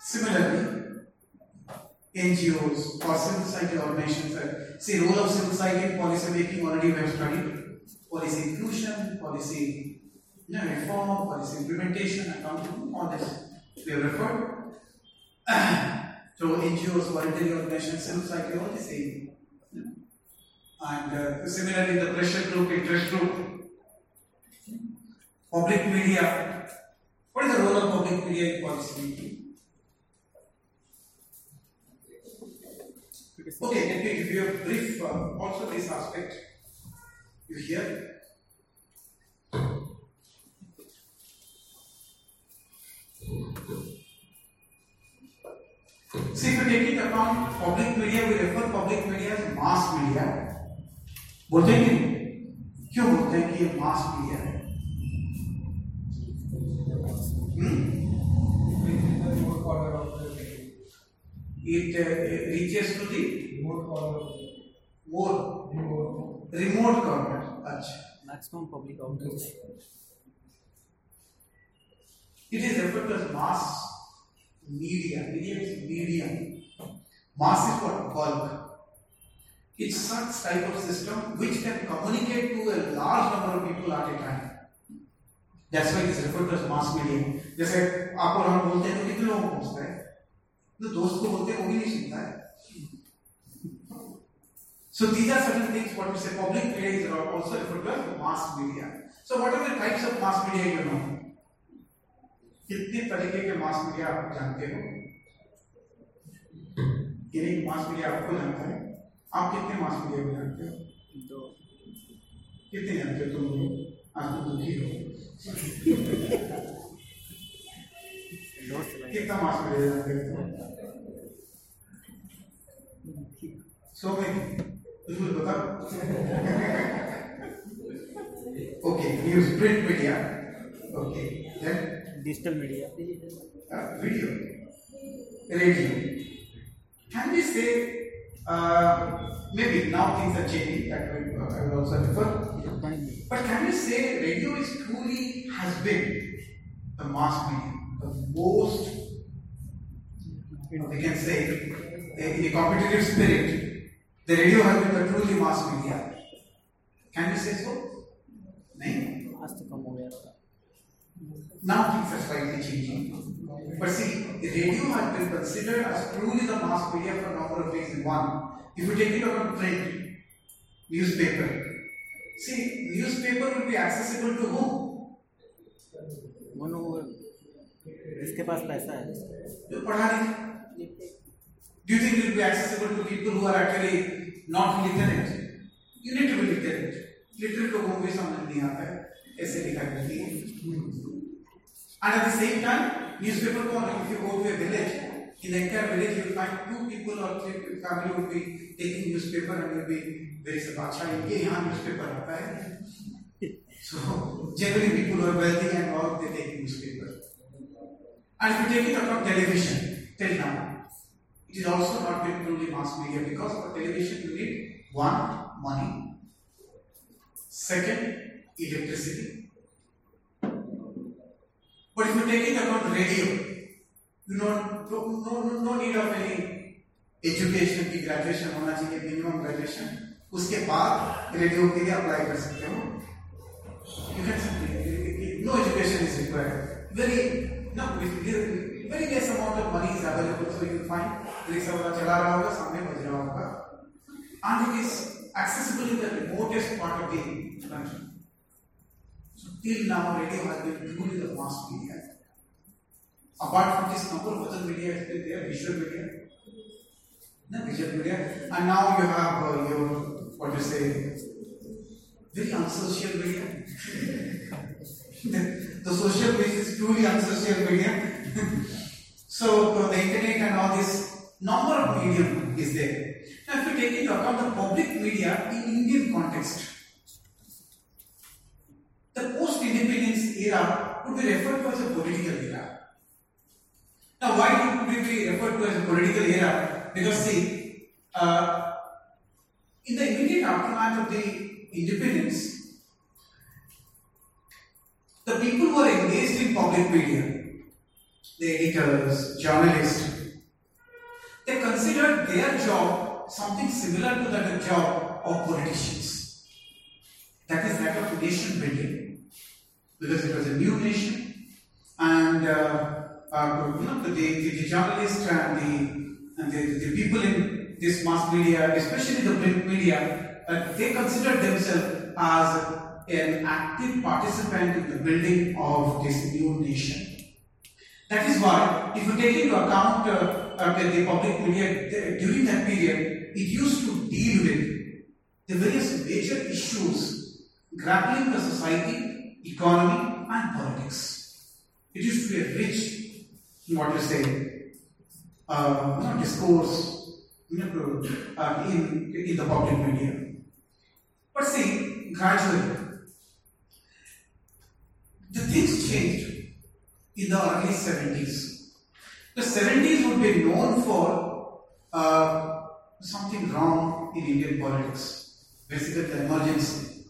Similarly, NGOs or civil organizations, uh, say role of civil in policy making already we have studied. Policy inclusion, policy you know, reform, policy implementation, accountability, all this we have referred. so NGOs, voluntary organizations, civil society, all the same. And uh, similarly, the pressure group, interest group, public media. What is the role of public media in policy making? Okay, let me give you a brief, uh, also this aspect. You hear? See, if you take into account public media, we refer public media as mass media. हैं कि नहीं? क्यों बोलते हैं कि ये mass media है the It uh, reaches to the remote corner the remote remote corner. अच्छा Maximum public outreach. It is referred to as mass media. Media is medium. Mass is what? Bulk. It's such type of system which can communicate to a large number of people at a time. That's why it is referred to as mass media. जैसे आपको और हम बोलते हैं तो कितने लोगों को पहुँचता है तो दोस्त को बोलते हैं वो भी नहीं सुनता है So these are certain things what we say public media is also referred to as mass media. So what are the types of mass media you know? कितने तरीके के मास मीडिया आप जानते हो किन्हीं मास मीडिया आपको जानता है आप कितने मास मीडिया को जानते हो दो कितने जानते हो तुम लोग आज तो दुखी हो कितना मास मीडिया जानते हो सो में बिल्कुल बताओ okay news print media okay then digital media uh, video, radio. Can we say, uh, maybe now things are changing, that will, uh, I will also refer, but can we say radio is truly has been the mass media, the most, we can say, in a competitive spirit, the radio has been the truly mass media. Can we say so? No? Now things are slightly changing. But see, the radio has been considered as truly the mass media for a number of reasons. One, if you take it on print, newspaper, see, newspaper will be accessible to whom? One over जिसके पास पैसा है जो पढ़ा लिखा Do you think it will be accessible to people who are actually not literate? You need to be literate. Literate लोगों को भी समझ नहीं आता है ऐसे लिखा करती है And at the same time, newspaper को if you go to a village, In the entire village, you will find two people or three family would be taking newspaper and will be very "अच्छा ये यहाँ newspaper आता है." So generally, people who are wealthy and all they take newspaper. And if you take it upon television till now, it is also not been truly mass media because for television you need one money, second electricity. But if you take it upon radio, you know no, no, no, no need of any education की graduation होना चाहिए minimum graduation उसके बाद radio के लिए apply कर सकते हो you can simply no education is required very with very less amount of money is available so you find rickshaw वाला चला रहा होगा सामने बज रहा होगा and it is accessible in the remotest part of the country so till now radio has been truly the mass media apart from this number visual media is still there visual media no visual media and now you have uh, your what you say very unsocial media the, social media is truly unsocial media so uh, the internet and all this number of medium is there. Now if you take into account the public media in indian context the post independence era would be referred to as a political era. Now why would it be referred to as a political era? Because see uh, in the immediate aftermath of the independence the people who are engaged in public media, the editors, journalists, they considered their job something similar to that job of politicians. That is that of nation building. Because it was a new nation and uh, uh, you know, the, the, the journalists and the, and the, the people in this mass media, especially the print media, uh, they considered themselves as an active participant in the building of this new nation. That is why, if you take into account uh, uh, the, the public media th- during that period, it used to deal with the various major issues grappling the society, economy, and politics. It used to be a rich, what you say, uh, discourse uh, in, in the public media. But see, gradually, changed in the early 70s. The 70s would be known for uh, something wrong in Indian politics, basically the emergency.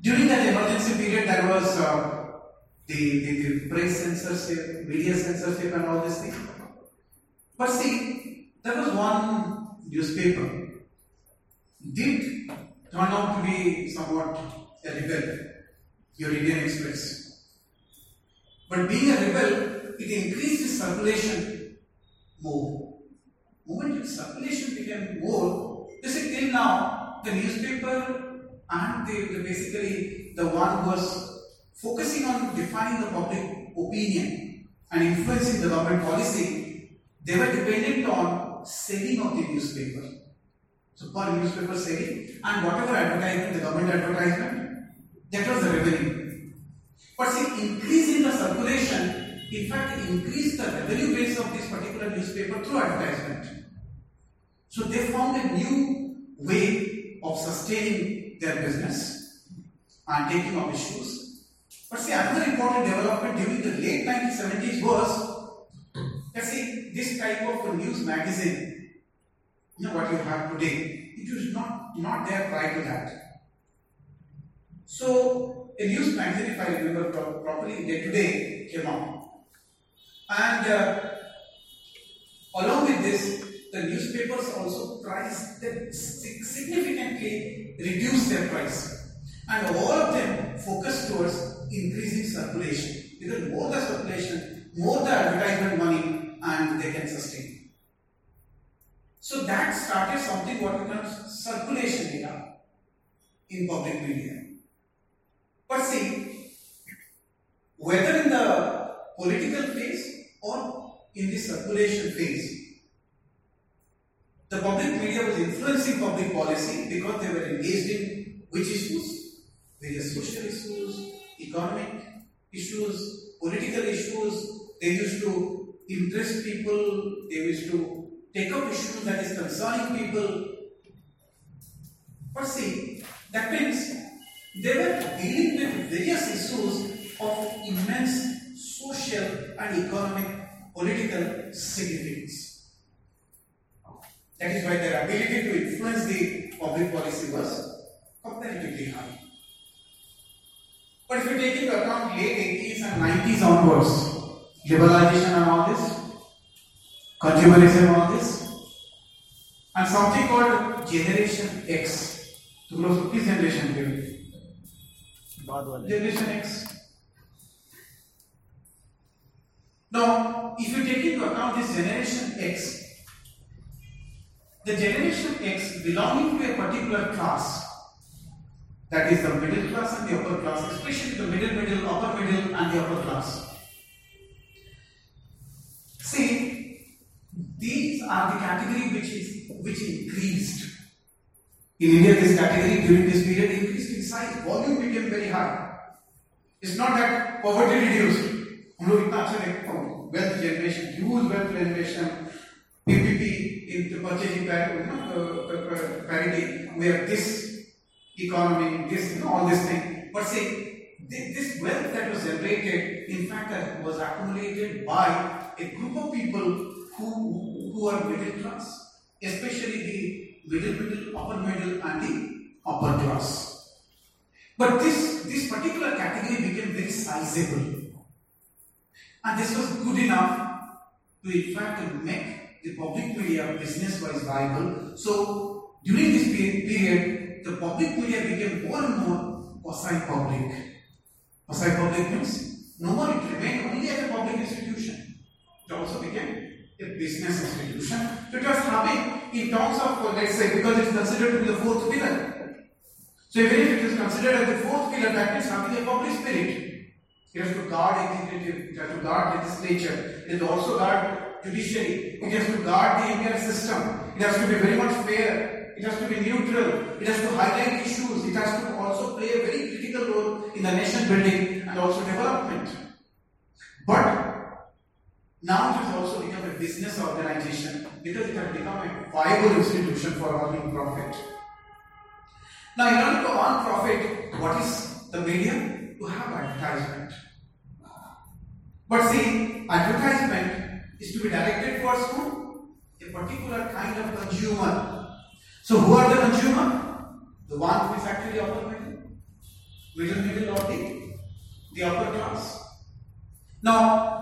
During that emergency period, there was uh, the, the, the press censorship, media censorship, and all this thing. But see, there was one newspaper did turn out to be somewhat a rebel, your Indian Express. But being a rebel, it increased its circulation more. Moment its circulation became more, you see, till now, the newspaper and the, the basically the one who was focusing on defining the public opinion and influencing the government policy, they were dependent on selling of the newspaper. So per newspaper selling and whatever advertisement, the government advertisement, that was the revenue. But see, increasing the circulation, in fact, increased the revenue base of this particular newspaper through advertisement. So they found a new way of sustaining their business and taking up issues. But see, another important development during the late 1970s was, let's see, this type of a news magazine, you know what you have today, it was not, not there prior to that. So, a news magazine, if I remember pro- properly, Day to Day came out. And uh, along with this, the newspapers also priced them significantly reduced their price. And all of them focused towards increasing circulation. Because more the circulation, more the advertisement money, and they can sustain. So that started something what we call circulation data in public media. But see, whether in the political phase or in the circulation phase, the public media was influencing public policy because they were engaged in which issues? Various social issues, economic issues, political issues. They used to interest people, they used to take up issues that is concerning people. But see, that means they were dealing with various issues of immense social and economic political significance. That is why their ability to influence the public policy was comparatively high. But if you take into account late 80s and 90s onwards, liberalization and all this, consumerism and all this, and something called Generation X, the growth of this generation period. बाद वाले Generation X. Now, if you take into account this Generation X, the Generation X belonging to a particular class, that is the middle class and the upper class, especially the middle, middle, upper middle, and the upper class. See, these are the category which is which increased. In India, this category during this period increased in size, volume became very high. It's not that poverty reduced. हम लोग इतना अच्छा देखते हैं wealth generation, huge wealth generation, PPP in the purchasing par- you know, uh, uh, uh, parity, we have this economy, this, you know, all this thing. But see, thi- this wealth that was generated, in fact, that was accumulated by a group of people who, who are middle class, especially the middle, middle, upper middle, and the upper class. But this, this particular category became very sizable. And this was good enough to, in fact, make the public media business wise viable. So, during this period, the public media became more and more quasi public. Quasi public means no more it remained only as a public institution, it also became a business institution. So, it was having, in terms of, let's say, because it's considered to be the fourth pillar. So, even if it is considered as the fourth pillar, that means having a public spirit. It has to guard executive, it has to guard legislature, it has also guard judiciary, it has to guard the Indian system, it has to be very much fair, it has to be neutral, it has to highlight issues, it has to also play a very critical role in the nation building and also development. But now it has also become a business organization because it has become a viable institution for earning profit. Now, in order to earn profit, what is the medium? To have advertisement. But see, advertisement is to be directed towards? A particular kind of consumer. So, who are the consumer? The one who is actually upper middle, middle middle or the, the upper class. Now,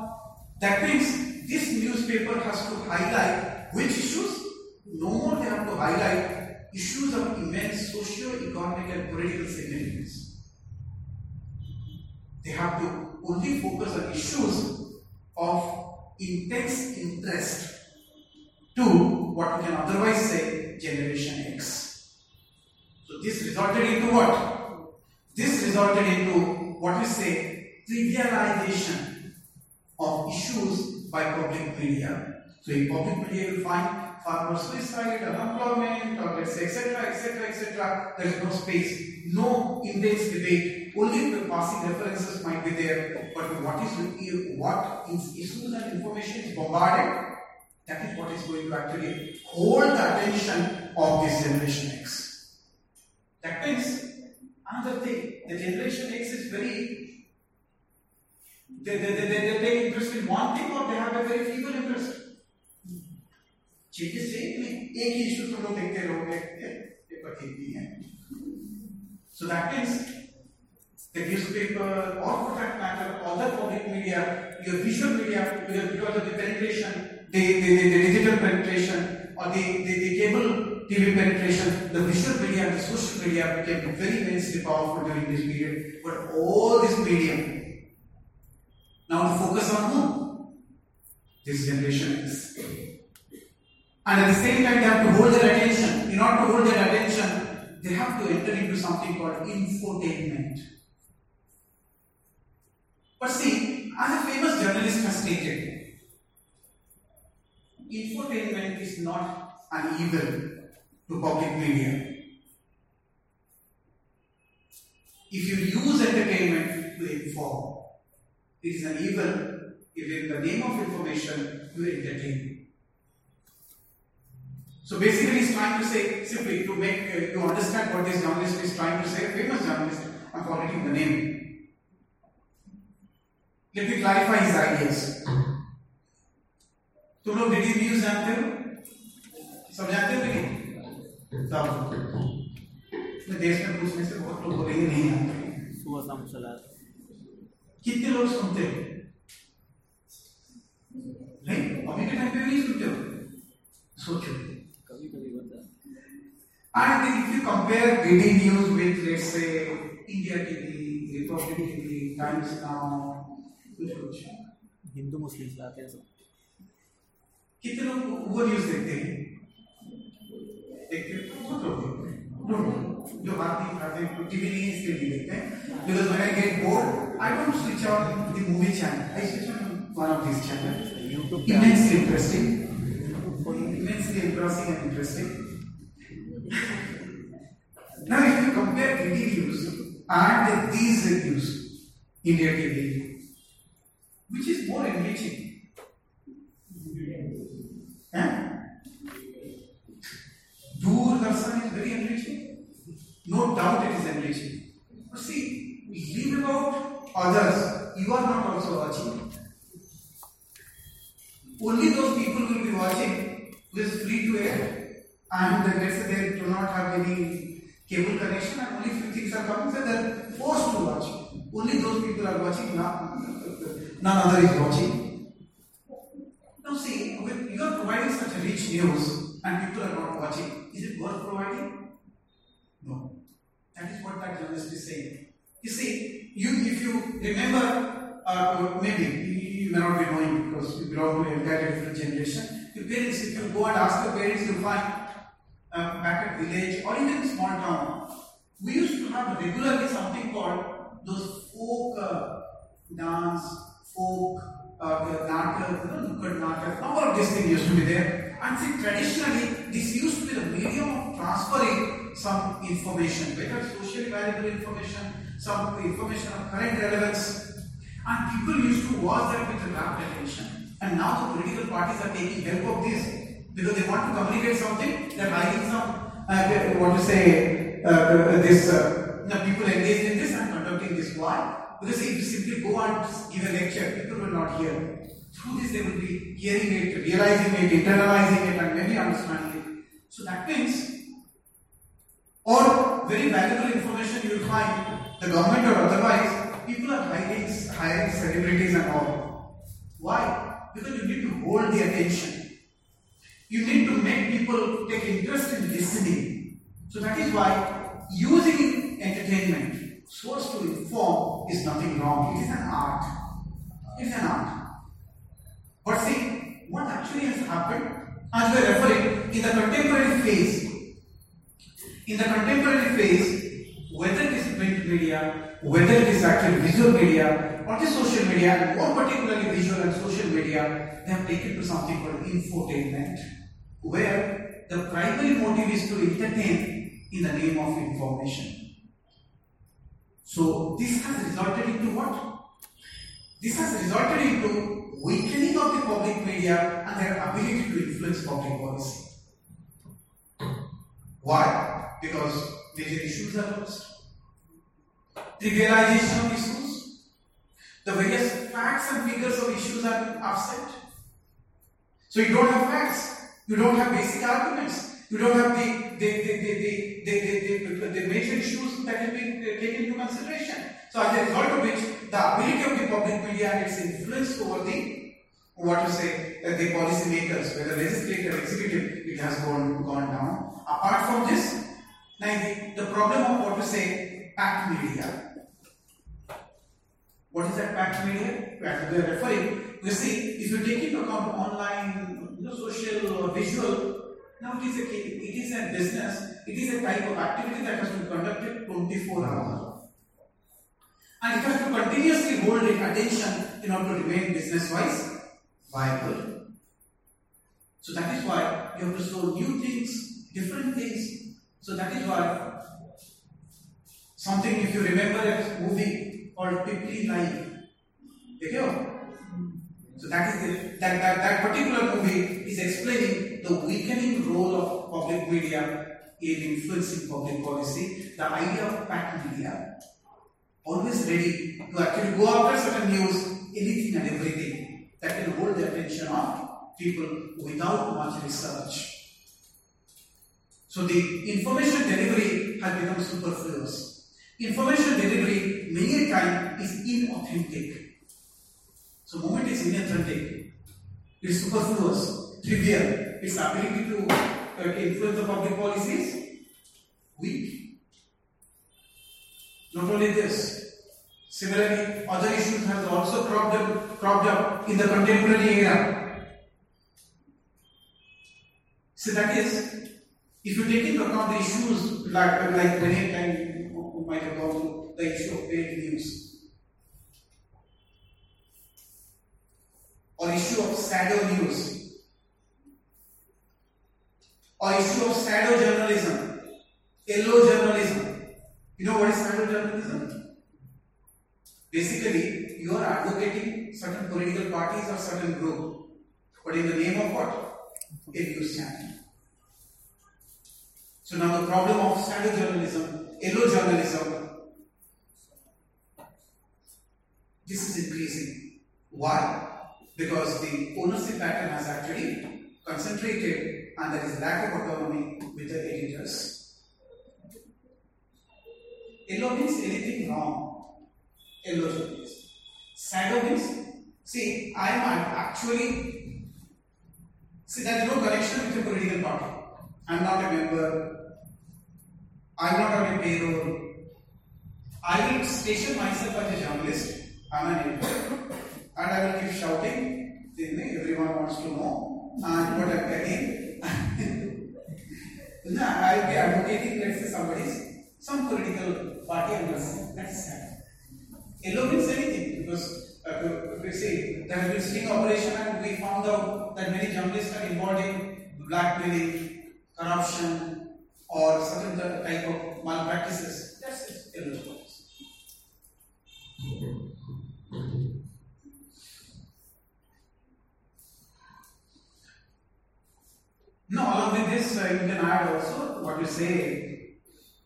that means this newspaper has to highlight which issues? No more they have to highlight issues of immense socio-economic and political significance. They have to only focus on issues of intense interest to what we can otherwise say Generation X. So this resulted into what? This resulted into what we say trivialization of issues by public media. So in public media you find farmer suicide, unemployment, or let's say etc. etc. etc. There is no space, no intense debate. Only the passing references might be there. But what is what is issues and information is bombarded? That is what is going to actually hold the attention of this generation X. That means another thing, the generation X is very they, they, they, they, they take interest in one thing or they have a very feeble interest. Changes same नहीं एक ही issue तुम लोग देखते रहोगे paper ठीक नहीं है so that means the newspaper or for that matter other public media your visual media because because of the penetration the, the, the, the digital penetration or the, the, the cable TV penetration the visual media and the social media became very immensely powerful during this period but all this medium now focus on whom this generation is and at the same time, they have to hold their attention. In order to hold their attention, they have to enter into something called infotainment. But see, as a famous journalist has stated, infotainment is not an evil to public media. If you use entertainment to inform, it is an evil if in the name of information you entertain. So basically, he's trying to say simply to make uh, you understand what this journalist is trying to say. Famous journalist, I'm forgetting the name. Let me clarify his ideas. तुम लोग DD news जानते हो सब जानते हो कि नहीं सब अपने देश में पूछने से बहुत लोग बोलेंगे नहीं जानते सुबह शाम चला कितने लोग सुनते हो? नहीं अभी के टाइम पे भी नहीं सुनते हो? सोचो। कभी कभी होता है। And if you compare DD News with, let's say, India TV, Republic TV, Times Now, कुछ कुछ। हिंदू मुस्लिम चलाते हैं सब कितने लोग वो न्यूज़ देखते हैं? देखते हैं बहुत लोग देखते हैं जो बात नहीं हैं टीवी नहीं इसलिए नहीं देखते हैं। Because when I get bored I don't switch on the movie channel. I switch on one of these channels. Immensely interesting. Immensely engrossing and interesting. now, if you compare TV news and these news, India TV, which is more enriching? Huh? Is very enriching. No doubt it is enriching. But see, leave about others. You are not also watching. Only those people will be watching who is free to air and uh, let's say they do not have any cable connection and only few things are coming, so they are forced to watch. Only those people are watching, none, none other is watching. Now see, when you are providing such a rich news and people are not watching, is it worth providing? No. That is what that journalist is saying. You see, you if you remember, uh, maybe you, may not be knowing because you belong to an entirely different generation. Your parents, if you go and ask your parents, you find uh, back at village or even small town, we used to have regularly something called those folk uh, dance, folk uh, natak, you know, nukkad natak, all of these things used to be there. And see, traditionally, this used to be the medium of transferring some information, whether socially valuable information, some information of current relevance. And people used to watch that with a rapt attention. And now the political parties are taking help of this because they want to communicate something. They're writing some, uh, what to say, uh, this, uh, you people engaged in this and conducting this. Why? Because if you simply go and give a lecture, people will not hear. Through this, they will be hearing it, realizing it, internalizing it, and maybe understanding it. So that means, or very valuable information you will find, the government or otherwise, people are hiring, hiring celebrities and all. Why? Because you need to hold the attention. You need to make people take interest in listening. So that is why using entertainment source to inform is nothing wrong. It is an art. It is an art. But see, what actually has happened, as we are referring, in the contemporary phase, in the contemporary phase, whether it is print media, whether it is actually visual media, or the social media, more particularly visual and social media, they have taken to something called infotainment, where the primary motive is to entertain in the name of information. So this has resulted into what? This has resulted into weakening of the public media and their ability to influence public policy. Why? Because major issues are lost. Trivialization of issues. The various facts and figures of issues are absent. So you don't have facts. You don't have basic arguments. You don't have the the the the the, the, the, the, the major issues that have been taken into consideration. So as a result of which, the ability of the public media and its influence over the what to say uh, the policy makers, whether legislative, or executive, it has gone gone down. Apart from this, now the, the problem of what to say packed media. What is that packed media? We are referring, you see, if you take into account online, you know, social or visual, now it is a it is a business, it is a type of activity that has to be conducted 24 hours. And it has to continuously hold its attention in order to remain business wise viable. So that is why you have to show new things, different things. So that is why Something if you remember a movie called Peepli Live देखे So that is the, that, that that particular movie is explaining the weakening role of public media in influencing public policy. The idea of pack media, always ready to actually go after certain news, anything and everything that can hold the attention of people without much research. So the information delivery has become superfluous. Information delivery many a time is inauthentic. So moment is inauthentic. It's superfluous, trivial. Its ability to uh, influence the public policies weak. Not only this, similarly, other issues have also cropped up, cropped up in the contemporary era. So that is, if you take into account the issues like, like times you might through the issue of fake news or issue of shadow news or issue of shadow journalism, yellow journalism. You know what is shadow journalism? Basically, you are advocating certain political parties or certain group, but in the name of what? A news channel. So now the problem of shadow journalism, yellow journalism, this is increasing. Why? Because the ownership pattern has actually concentrated and there is lack of autonomy with the editors. Yellow means anything wrong. Yellow journalism. Shadow means, see, I am actually, see, there is no connection with the political party. I am not a member. I am not on a payroll. I will station myself as a journalist. I am an editor. And I will keep shouting. Everyone wants to know. And what I am getting. no, I will be advocating, let's say, somebody's, some political party and that's sad. Yellow means anything because uh, we say there has been sting operation and we found out that many journalists are involved in blackmailing, corruption, or certain type of malpractices. That's it. Yellow journalism. Now, along with this, uh, you can add also what you say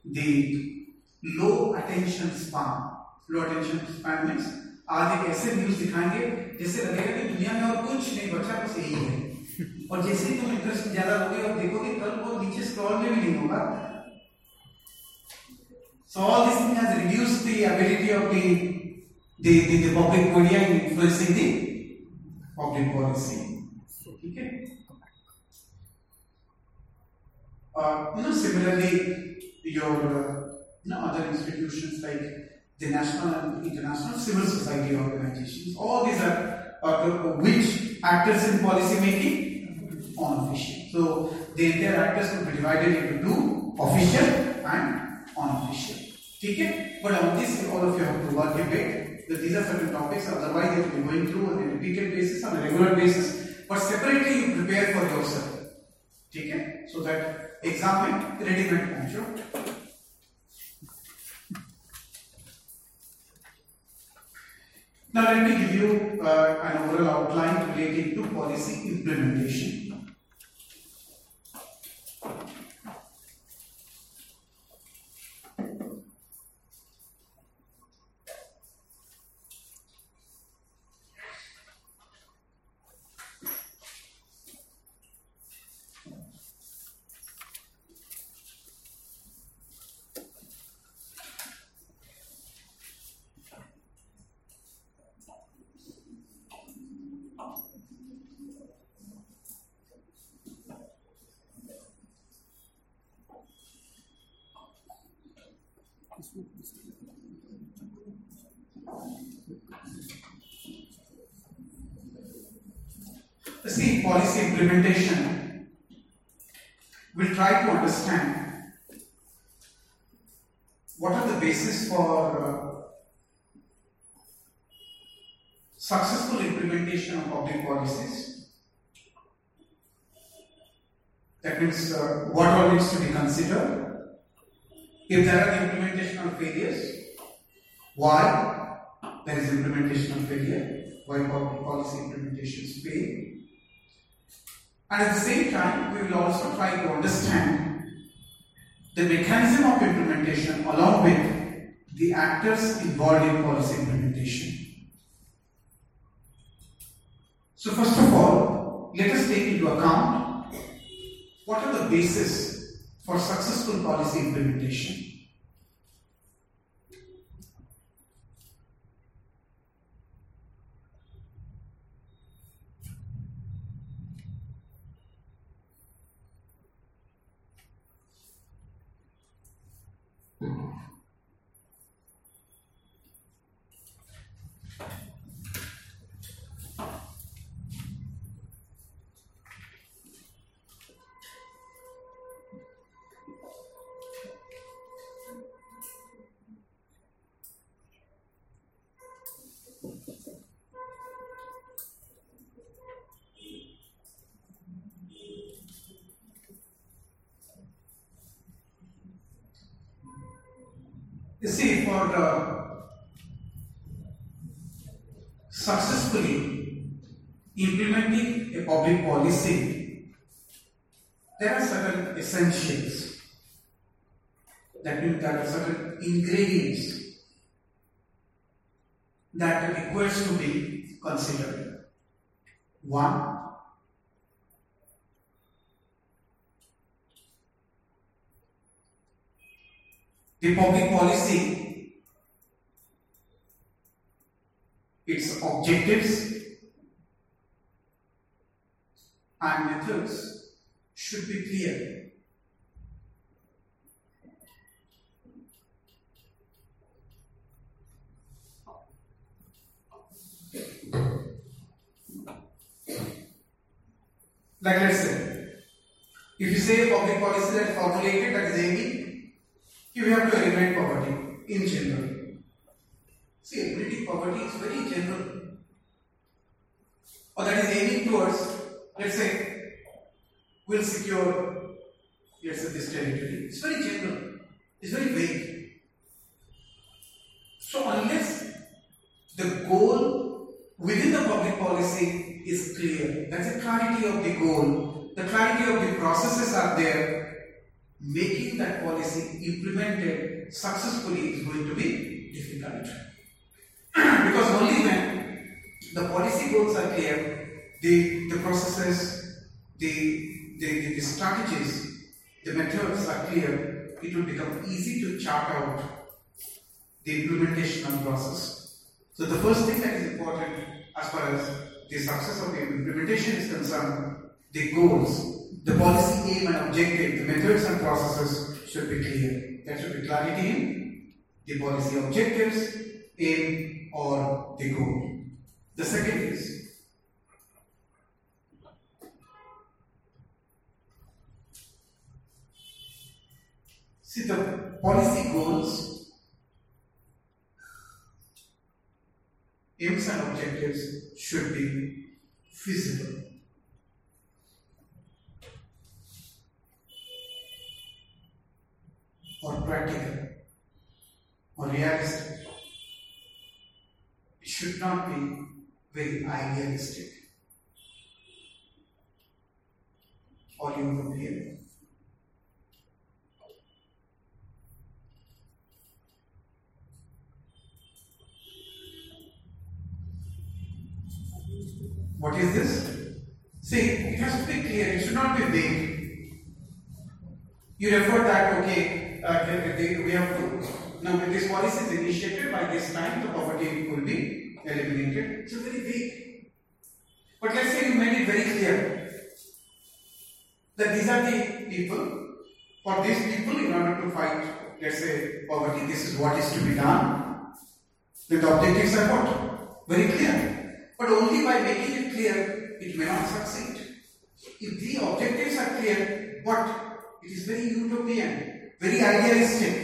the low attention span. Low attention span means आज एक ऐसे news दिखाएँगे जैसे लगेगा कि दुनिया में और कुछ नहीं बचा बस यही है और जैसे ही तुम इंटरेस्ट ज़्यादा होगे और देखोगे कल वो नीचे स्क्रॉल में भी नहीं होगा So all this thing has reduced the ability of the the, the, the public media in influencing the public policy. ठीक है? Uh, you know, similarly, your uh, you know, other institutions like the national and international civil society organizations, all these are uh, which actors in policy making unofficial. So the entire actors will be divided into two, official and unofficial. ठीक है? But on this, all of you have to work a bit. That these are certain topics, otherwise you will be going through on a repeated basis, on a regular basis. But separately you prepare for yourself. ठीक है? So that exam में ready-made पहुंचो. Now let me give you uh, an overall outline relating to policy implementation. Policies. That means uh, what all needs to be considered. If there are implementational failures, why there is implementational failure, why policy implementations fail. And at the same time, we will also try to understand the mechanism of implementation along with the actors involved in policy implementation. So, first of all, let us take into account what are the basis for successful policy implementation. You see, for uh, successfully implementing a public policy, there are certain essentials. That means there are certain ingredients that requires to be considered. One, the public policy, its objectives and methods should be clear. Like let's say, if you say public policy that formulated is aiming you have to eliminate poverty in general. See, eliminating poverty is very general. Or that is aiming towards, let's say, will secure, let's say, this territory. It's very general. It's very vague. So unless the goal within the public policy is clear, that's the clarity of the goal, the clarity of the processes are there, making that policy implemented successfully is going to be difficult. because only when the policy goals are clear, the, the processes, the, the, the strategies, the methods are clear, it will become easy to chart out the implementation process. So the first thing that is important as far as the success of the implementation is concerned, the goals, the policy aim and objective, the methods and processes should be clear. There should be clarity in the policy objectives, aim, or the goal. The second is see the policy goals, aims, and objectives should be feasible. or practical or realistic. It should not be very idealistic or utopian. What is this? See, it has to be clear, it should not be vague. You refer that, okay, uh, the- the- we have to, now this policy is initiated, by this time the poverty will be eliminated. So very vague. But let's say you made it very clear that these are the people, for these people, in order to fight, let's say, poverty, this is what is to be done. Then the objectives are what? Very clear. But only by making it clear, it may not succeed. If the objectives are clear, what? It is very utopian, very idealistic.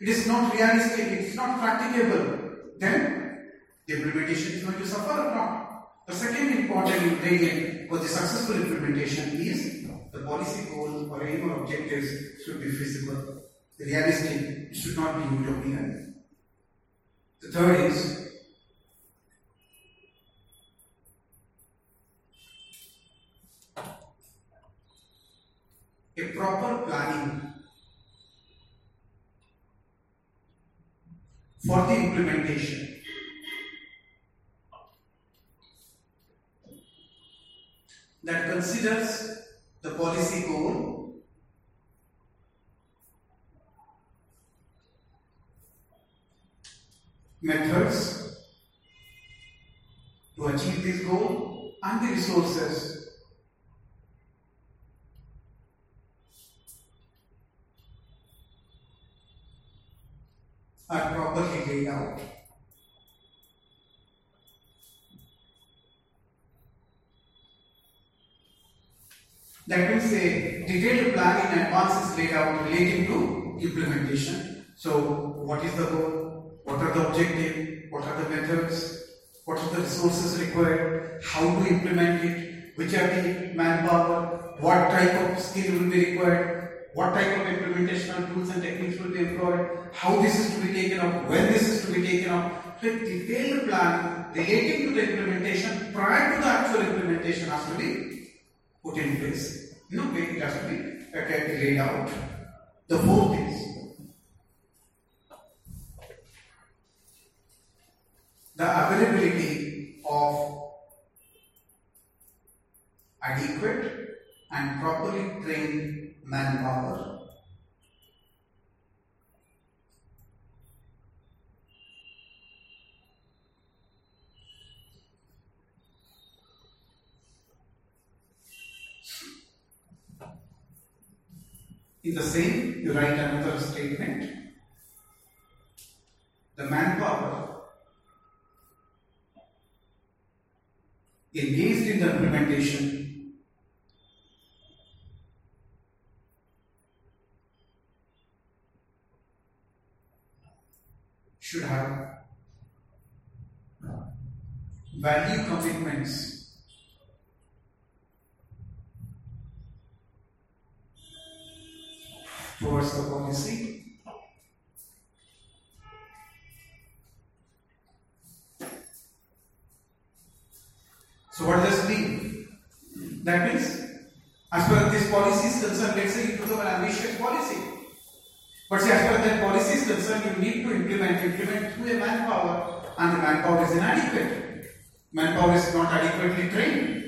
It is not realistic, it is not practicable. Then the implementation is going to suffer or not. The second important ingredient for the successful implementation is the policy goal or aim or objectives should be feasible, The realistic, it should not be utopian. The third is a proper planning for the implementation. That considers the policy goal, methods to achieve this goal, and the resources are properly laid out. That means a detailed plan in advance is laid out relating to implementation. So, what is the goal? What are the objectives? What are the methods? What are the resources required? How to implement it? Which are the manpower? What type of skill will be required? What type of implementational tools and techniques will be employed? How this is to be taken up? When this is to be taken up? So, a detailed plan relating to the implementation prior to the actual implementation has to be put in place. You know, it has to be uh, laid out. The fourth is the availability of adequate and properly trained manpower. In the same, you write another statement. The manpower engaged in the implementation. Should have value commitments. Towards the policy So what does it mean? That means, as far as this policy is concerned, let's say took up an ambitious policy. But see, as far as that policy is concerned, you need to implement, implement through a manpower, and the manpower is inadequate. Manpower is not adequately trained.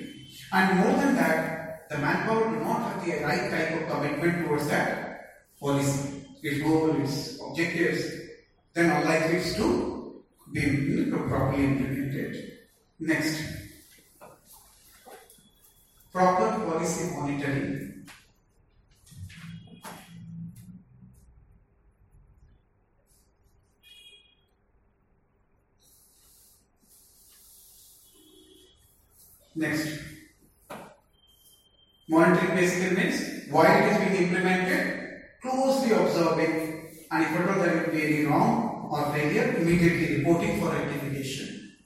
And more than that, the manpower do not have the right type of commitment towards that policy, its goal, its objectives, then unlikely it's to be properly implemented. Next proper policy monitoring. Next, monitoring basically means while it is being implemented, closely observing, and if at all there will be any wrong or failure, immediately reporting for rectification.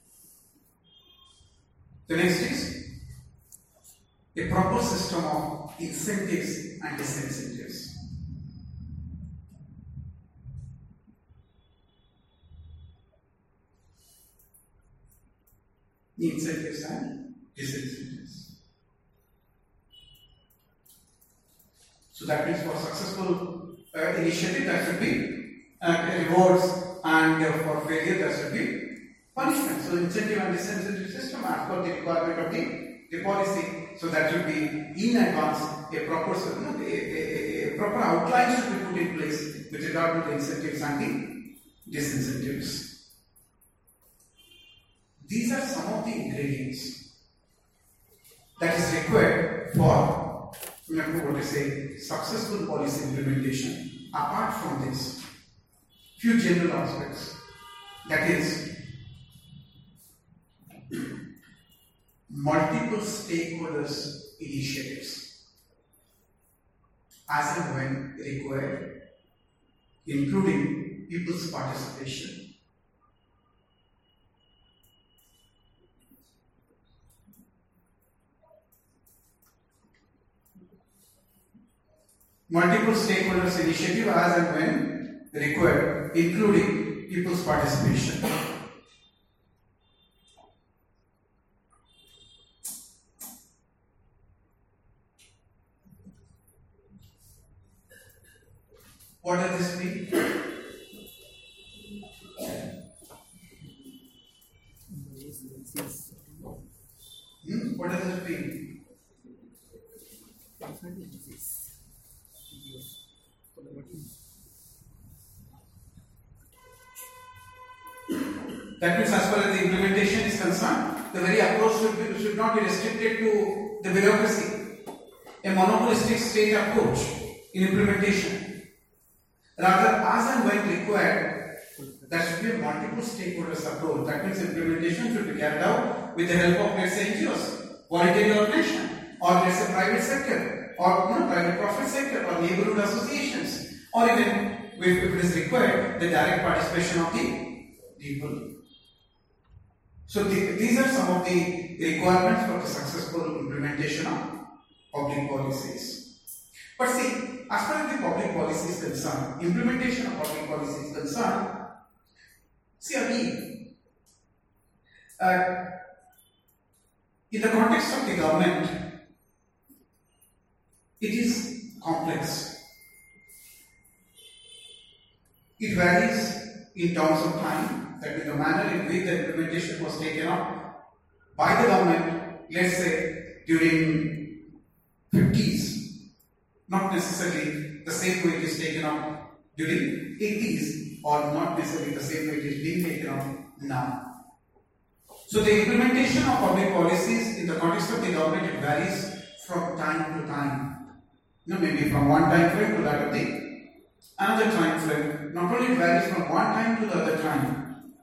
The next is a proper system of incentives and disincentives. Incentives and disincentives. So that means for successful uh, initiative there should be uh, rewards and uh, for failure there should be punishment. So incentive and disincentive system as per the requirement of the, the policy so that should be in advance a proper you know, a, a, a, proper outline should be put in place with regard to the incentives and the disincentives. These are some of the ingredients that is required for know, what is a successful policy implementation. Apart from this, few general aspects. That is multiple stakeholders initiatives as and when required, including people's participation. Multiple stakeholders initiative as and when required, including people's participation. What does this mean? Hmm? What does this mean? That means, as far as the implementation is concerned, the very approach should, be, should not be restricted to the bureaucracy, a monopolistic state approach in implementation. Rather, as and when required, should be a multiple stakeholders approach. That means implementation should be carried out with the help of, let's say, NGOs, voluntary organization, or let's say private sector, or you know, private profit sector, or neighborhood associations, or even if it is required, the direct participation of the people. So the, these are some of the requirements for the successful implementation of public policies. But see, as far as the public policy is concerned, implementation of public policy is concerned, see again, uh, in the context of the government, it is complex. It varies in terms of time, that is the manner in which the implementation was taken up by the government, let's say during 50s, not necessarily the same way it is taken up during 80s, or not necessarily the same way it is being taken up now. So the implementation of public policies in the context of the government it varies from time to time. You know, maybe from one time frame to that of the another time frame. Not only it varies from one time to the other time,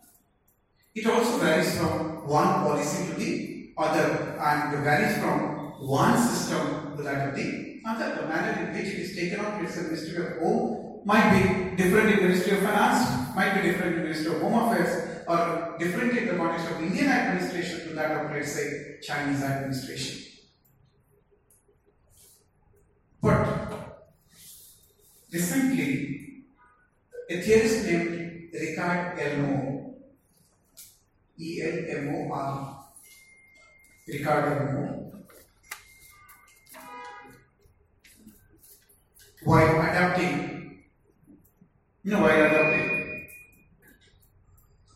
it also varies from one policy to the other and it varies from one system to that of the other. The manner in which it is taken up, let's say Ministry of Home, might be different in Ministry of Finance, might be different in Ministry of Home Affairs, or different in the context of Indian administration to that of, let's say, Chinese administration. But recently, a theorist named Richard Elmore, E L M O R, Richard Elmore, while adapting, you know, while adapting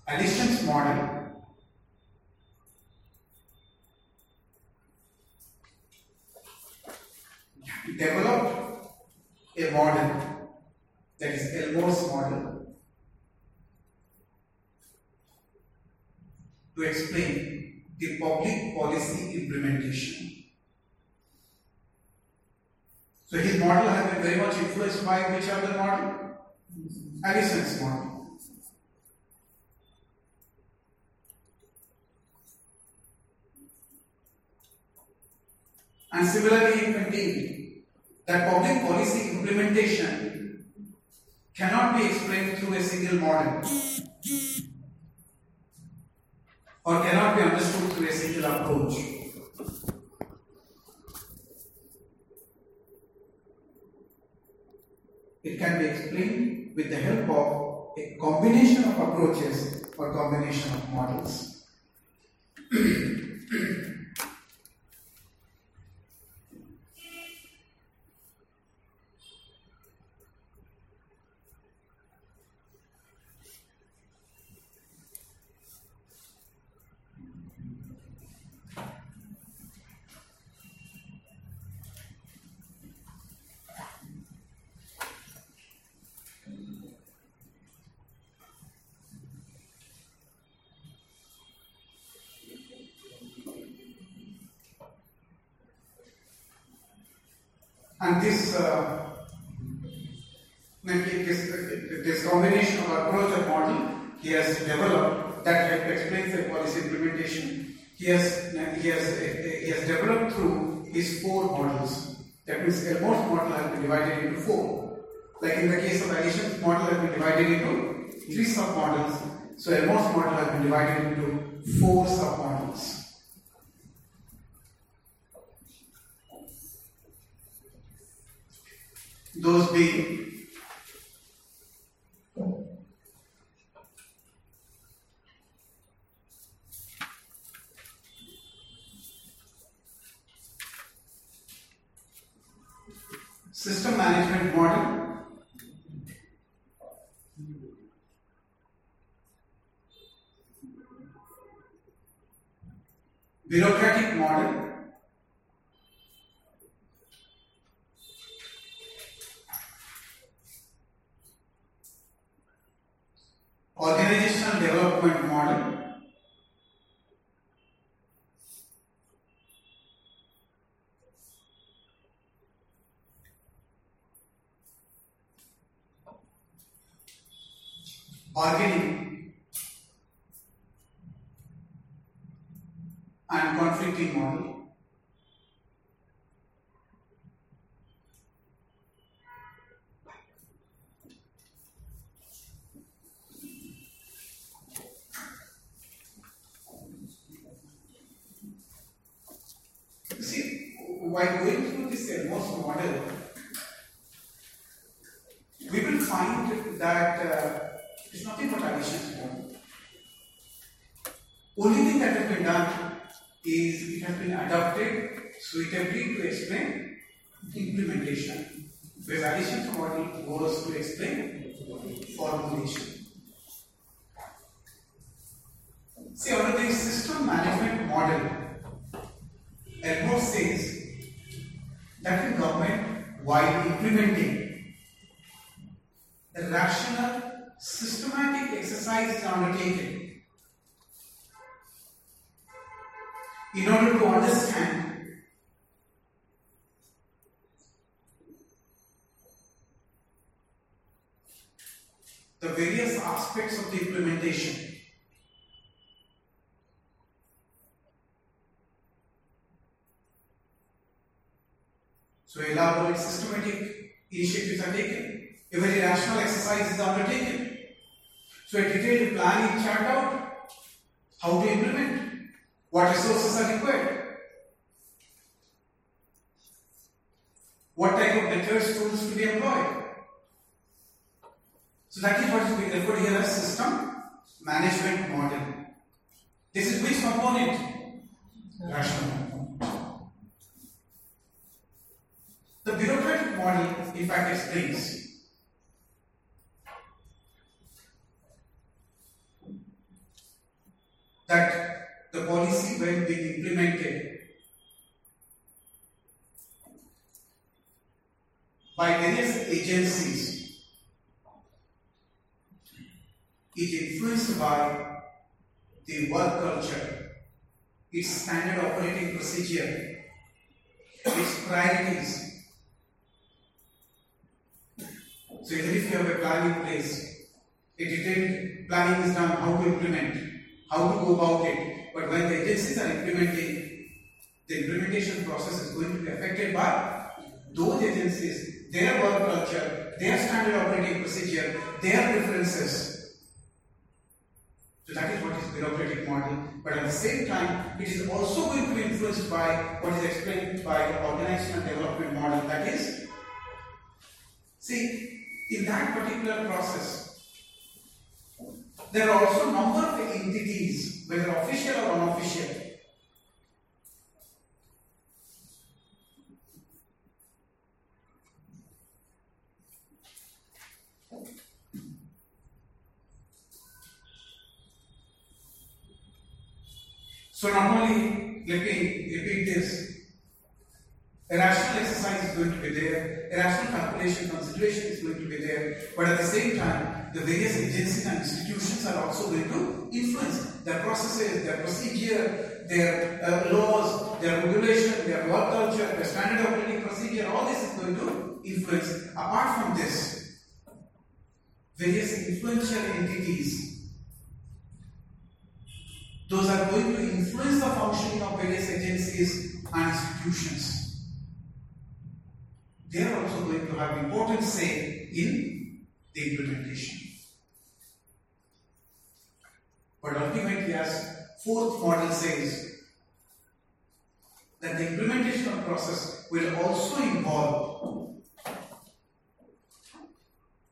Allison's model developed a model that is Elmore's model to explain the public policy implementation. So his model has been very much influenced by which other model? Allison's model. And similarly, he maintained that public policy implementation cannot be explained through a single model or cannot be understood through a single approach. It can be explained with the help of a combination of approaches or combination of models. And this, uh, this, this combination of approach and model he has developed that help explains the policy implementation. He has, he has, he has developed through his four models. That means Elmore's model has divided into four. Like in the case of Allison, model has been divided into three submodels. So Elmore's model has been divided into four submodels. Those being system management model. Bureaucratic model. Organizational development model. Bargaining and conflicting model You see, while going through this Elmore's model, we will find that uh, it's nothing but Allison's model. Only thing that has been done is it has been adapted suitably to explain implementation, whereas Allison's model was to explain formulation. See, under the system management model, Edward says that in government, while implementing the rational, systematic exercise is undertaken in order to understand the various aspects of implementation. So elaborate systematic initiatives are taken. A very rational exercise is undertaken. So a detailed plan is charted out. How to implement? What resources are required? What type of methods, tools to be employed? So that is what is being referred here as system management model. This is which component? Rational. The bureaucratic model, in fact, explains that the policy, when being implemented by various agencies, is influenced by the work culture, its standard operating procedure, its priorities. So even if you have a plan in place, a detailed planning is done how to implement, how to go about it. But when the agencies are implementing, the implementation process is going to be affected by those agencies, their work culture, their standard operating procedure, their preferences. So that is what is But at the same time, it is also going to be influenced by what is explained by the organizational development model. That is, see, in that particular process, there are also number of entities, whether official or unofficial. So not only me repeat this. A rational exercise is going to be there, a rational calculation consideration is going to be there, but at the same time, the various agencies and institutions are also going to influence their processes, their procedure, their uh, laws, their regulation, their work culture, their standard operating procedure, all this is going to influence. Apart from this, various influential entities, those are going to influence the functioning of various agencies and institutions they are also going to have important say in the implementation. But ultimately, as fourth model says, that the implementation process will also involve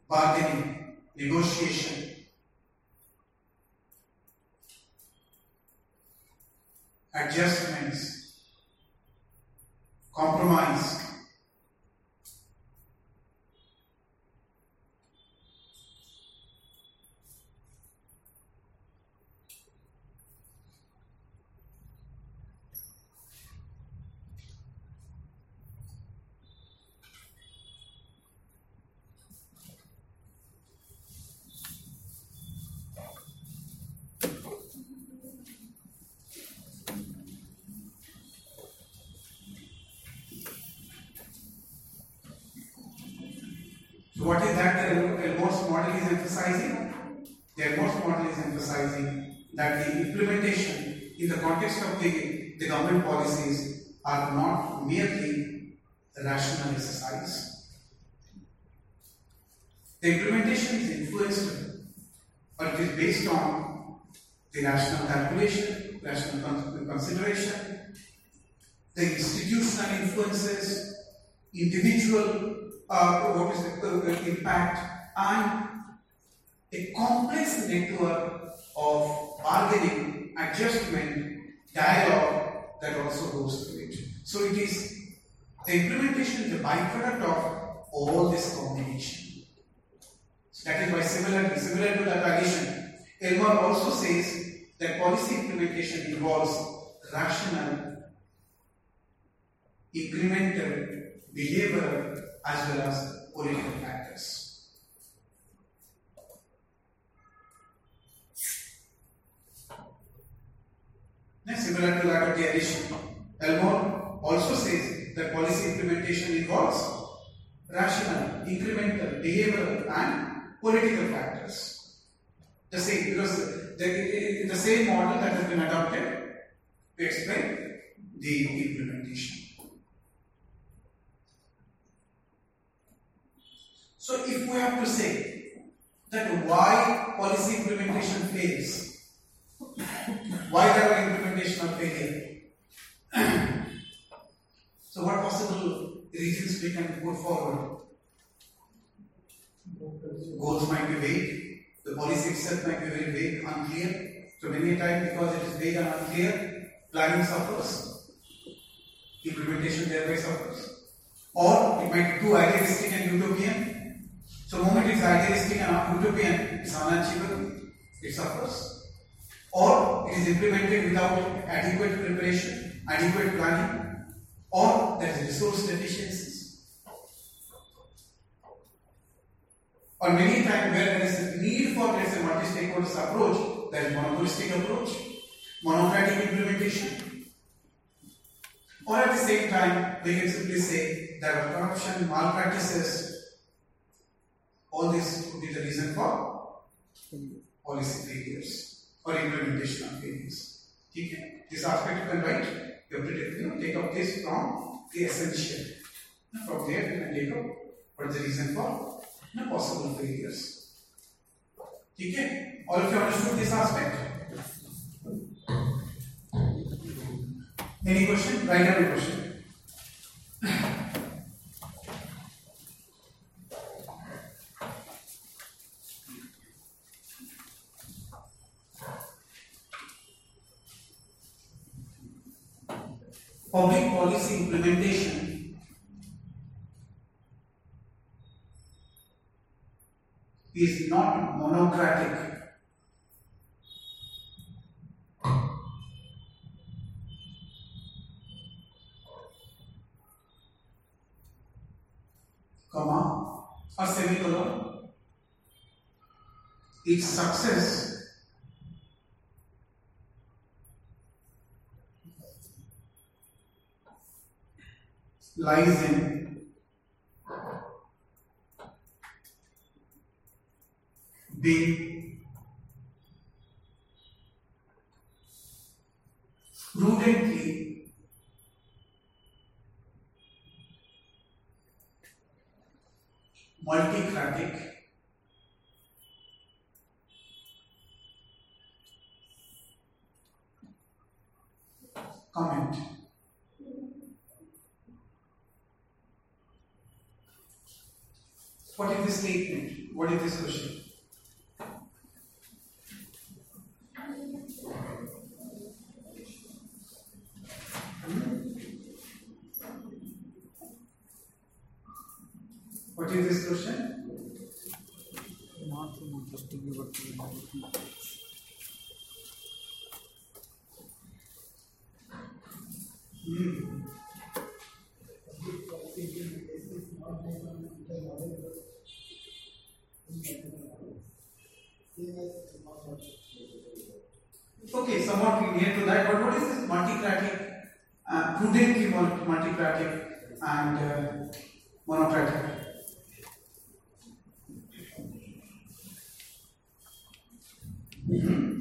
bargaining, negotiation, adjustments, compromise, what is that the Elmore's model is emphasizing? The Elmore's model is emphasizing that the implementation in the context of the, the government policies are not merely rational exercise. The implementation is influenced, but it is based on the rational calculation, rational con- consideration, the institutional influences, individual uh, what is the impact, and a complex network of bargaining, adjustment, dialogue that also goes through it. So it is the implementation is a byproduct of all this combination. So that is why similar, similar to the tradition, Elmore also says that policy implementation involves rational, incremental, behavioral as well as political factors. Now, similar to that of the Allison, Elmore also says that policy implementation involves rational, incremental, behavioral, and political factors. The same, because the, the same model that has been adopted to explain the implementation. So, if we have to say that why policy implementation fails, why there are implementation of failure? so, what possible reasons we can put forward? Goals might be vague, the policy itself might be very vague, unclear. So, many times because it is vague and unclear, planning suffers, implementation thereby suffers. Or it might be too idealistic and utopian. So, moment it is idealistic and utopian, it's unachievable, it suffers or it is implemented without adequate preparation, adequate planning, or there is resource deficiencies. Or many times where there is a need for let's say multi-stakeholders approach, there is monopolistic approach, monocratic implementation. Or at the same time, we can simply say there are corruption, malpractices. All this would be the reason for policy failures or implementation of failures. Okay? This aspect you can write. You have to take, you know, take up this from the essential. From there, you can take up what is the reason for you know, possible failures. Okay? All of you understood this aspect? Any question? Write down a question. Public policy implementation is not monocratic. Comma or semicolon. Its success lies in being prudently multicratic comment What is this statement? What is this question? What is this question? Not Okay, somewhat near to that, but what is this multicratic, uh, prudently multicratic and uh, monocratic? Mm-hmm.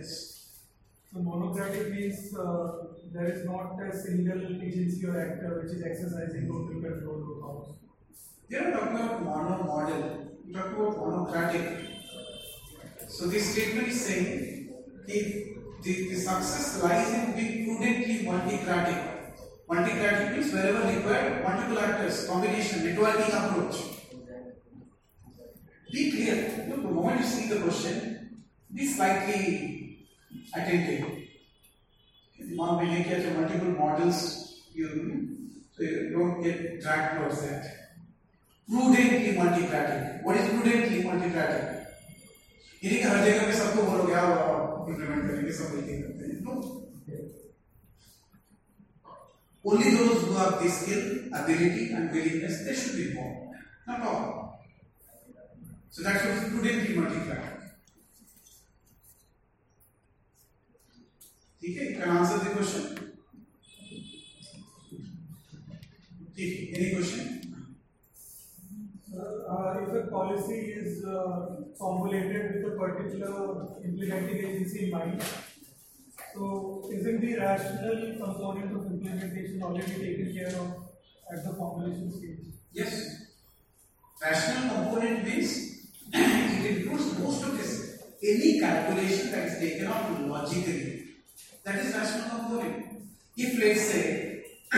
Yes. So monocratic means uh, there is not a single agency or actor which is exercising total control over house. You're talking about mono model, you're talking about monocratic. So this statement is saying if the, the success lies in being prudently multicratic. Multicratic means wherever required, multiple actors, combination, networking approach. Be clear. Look, the moment you see the question, be slightly attentive. मान में लेके अच्छा multiple models you so you don't get dragged towards that. Prudently multicratic. What is prudently multicratic? ये नहीं कि हर जगह पे सबको बोलोगे आओ इम्प्लीमेंट करेंगे सब मिलके करते हैं no Only those who have the skill, ability, and willingness, they should be involved. Not all. So that's what is prudently multicratic. ठीक है can answer the question ठीक है any question Uh, if a policy is uh, formulated with a particular implementing agency in mind, so isn't the rational component of implementation already taken care of at the formulation stage? yes rational component means it includes most of this any calculation that is taken out logically that is rational component if let's say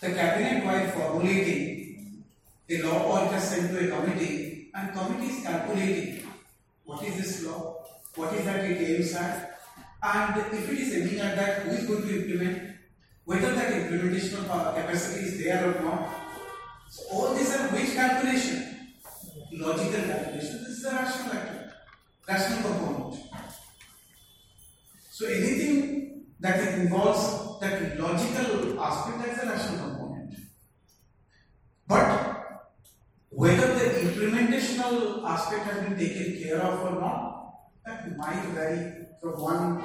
the cabinet while formulating a law point is sent to a committee and committee is calculating what is this law, what is that it aims at, and if it is aiming at that, who is going to implement, whether that implementation of capacity is there or not. So all these are which calculation? Logical calculation. This is a rational actor, rational component. So anything that involves that logical aspect, that is a rational component. But whether the implementational aspect has been taken care of or not, that might vary from one,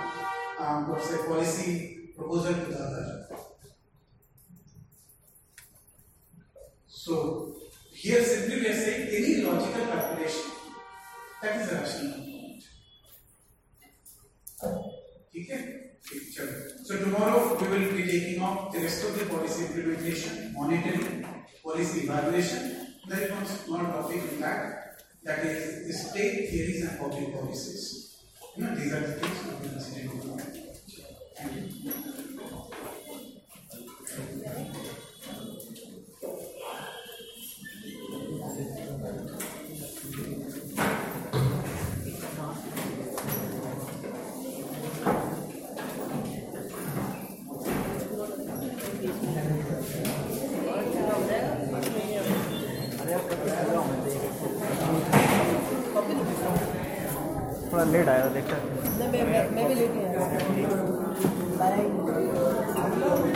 um, policy proposal to the other. So, here simply we are saying any logical calculation, that is a rational component. Okay? Okay, chalo. So tomorrow we will be taking up the rest of the policy implementation, monitoring, policy evaluation. There comes one topic in that, that is the state theories and public policies. You know, these are the things we will be considering late आया देखा। मैं मैं मैं भी late आया।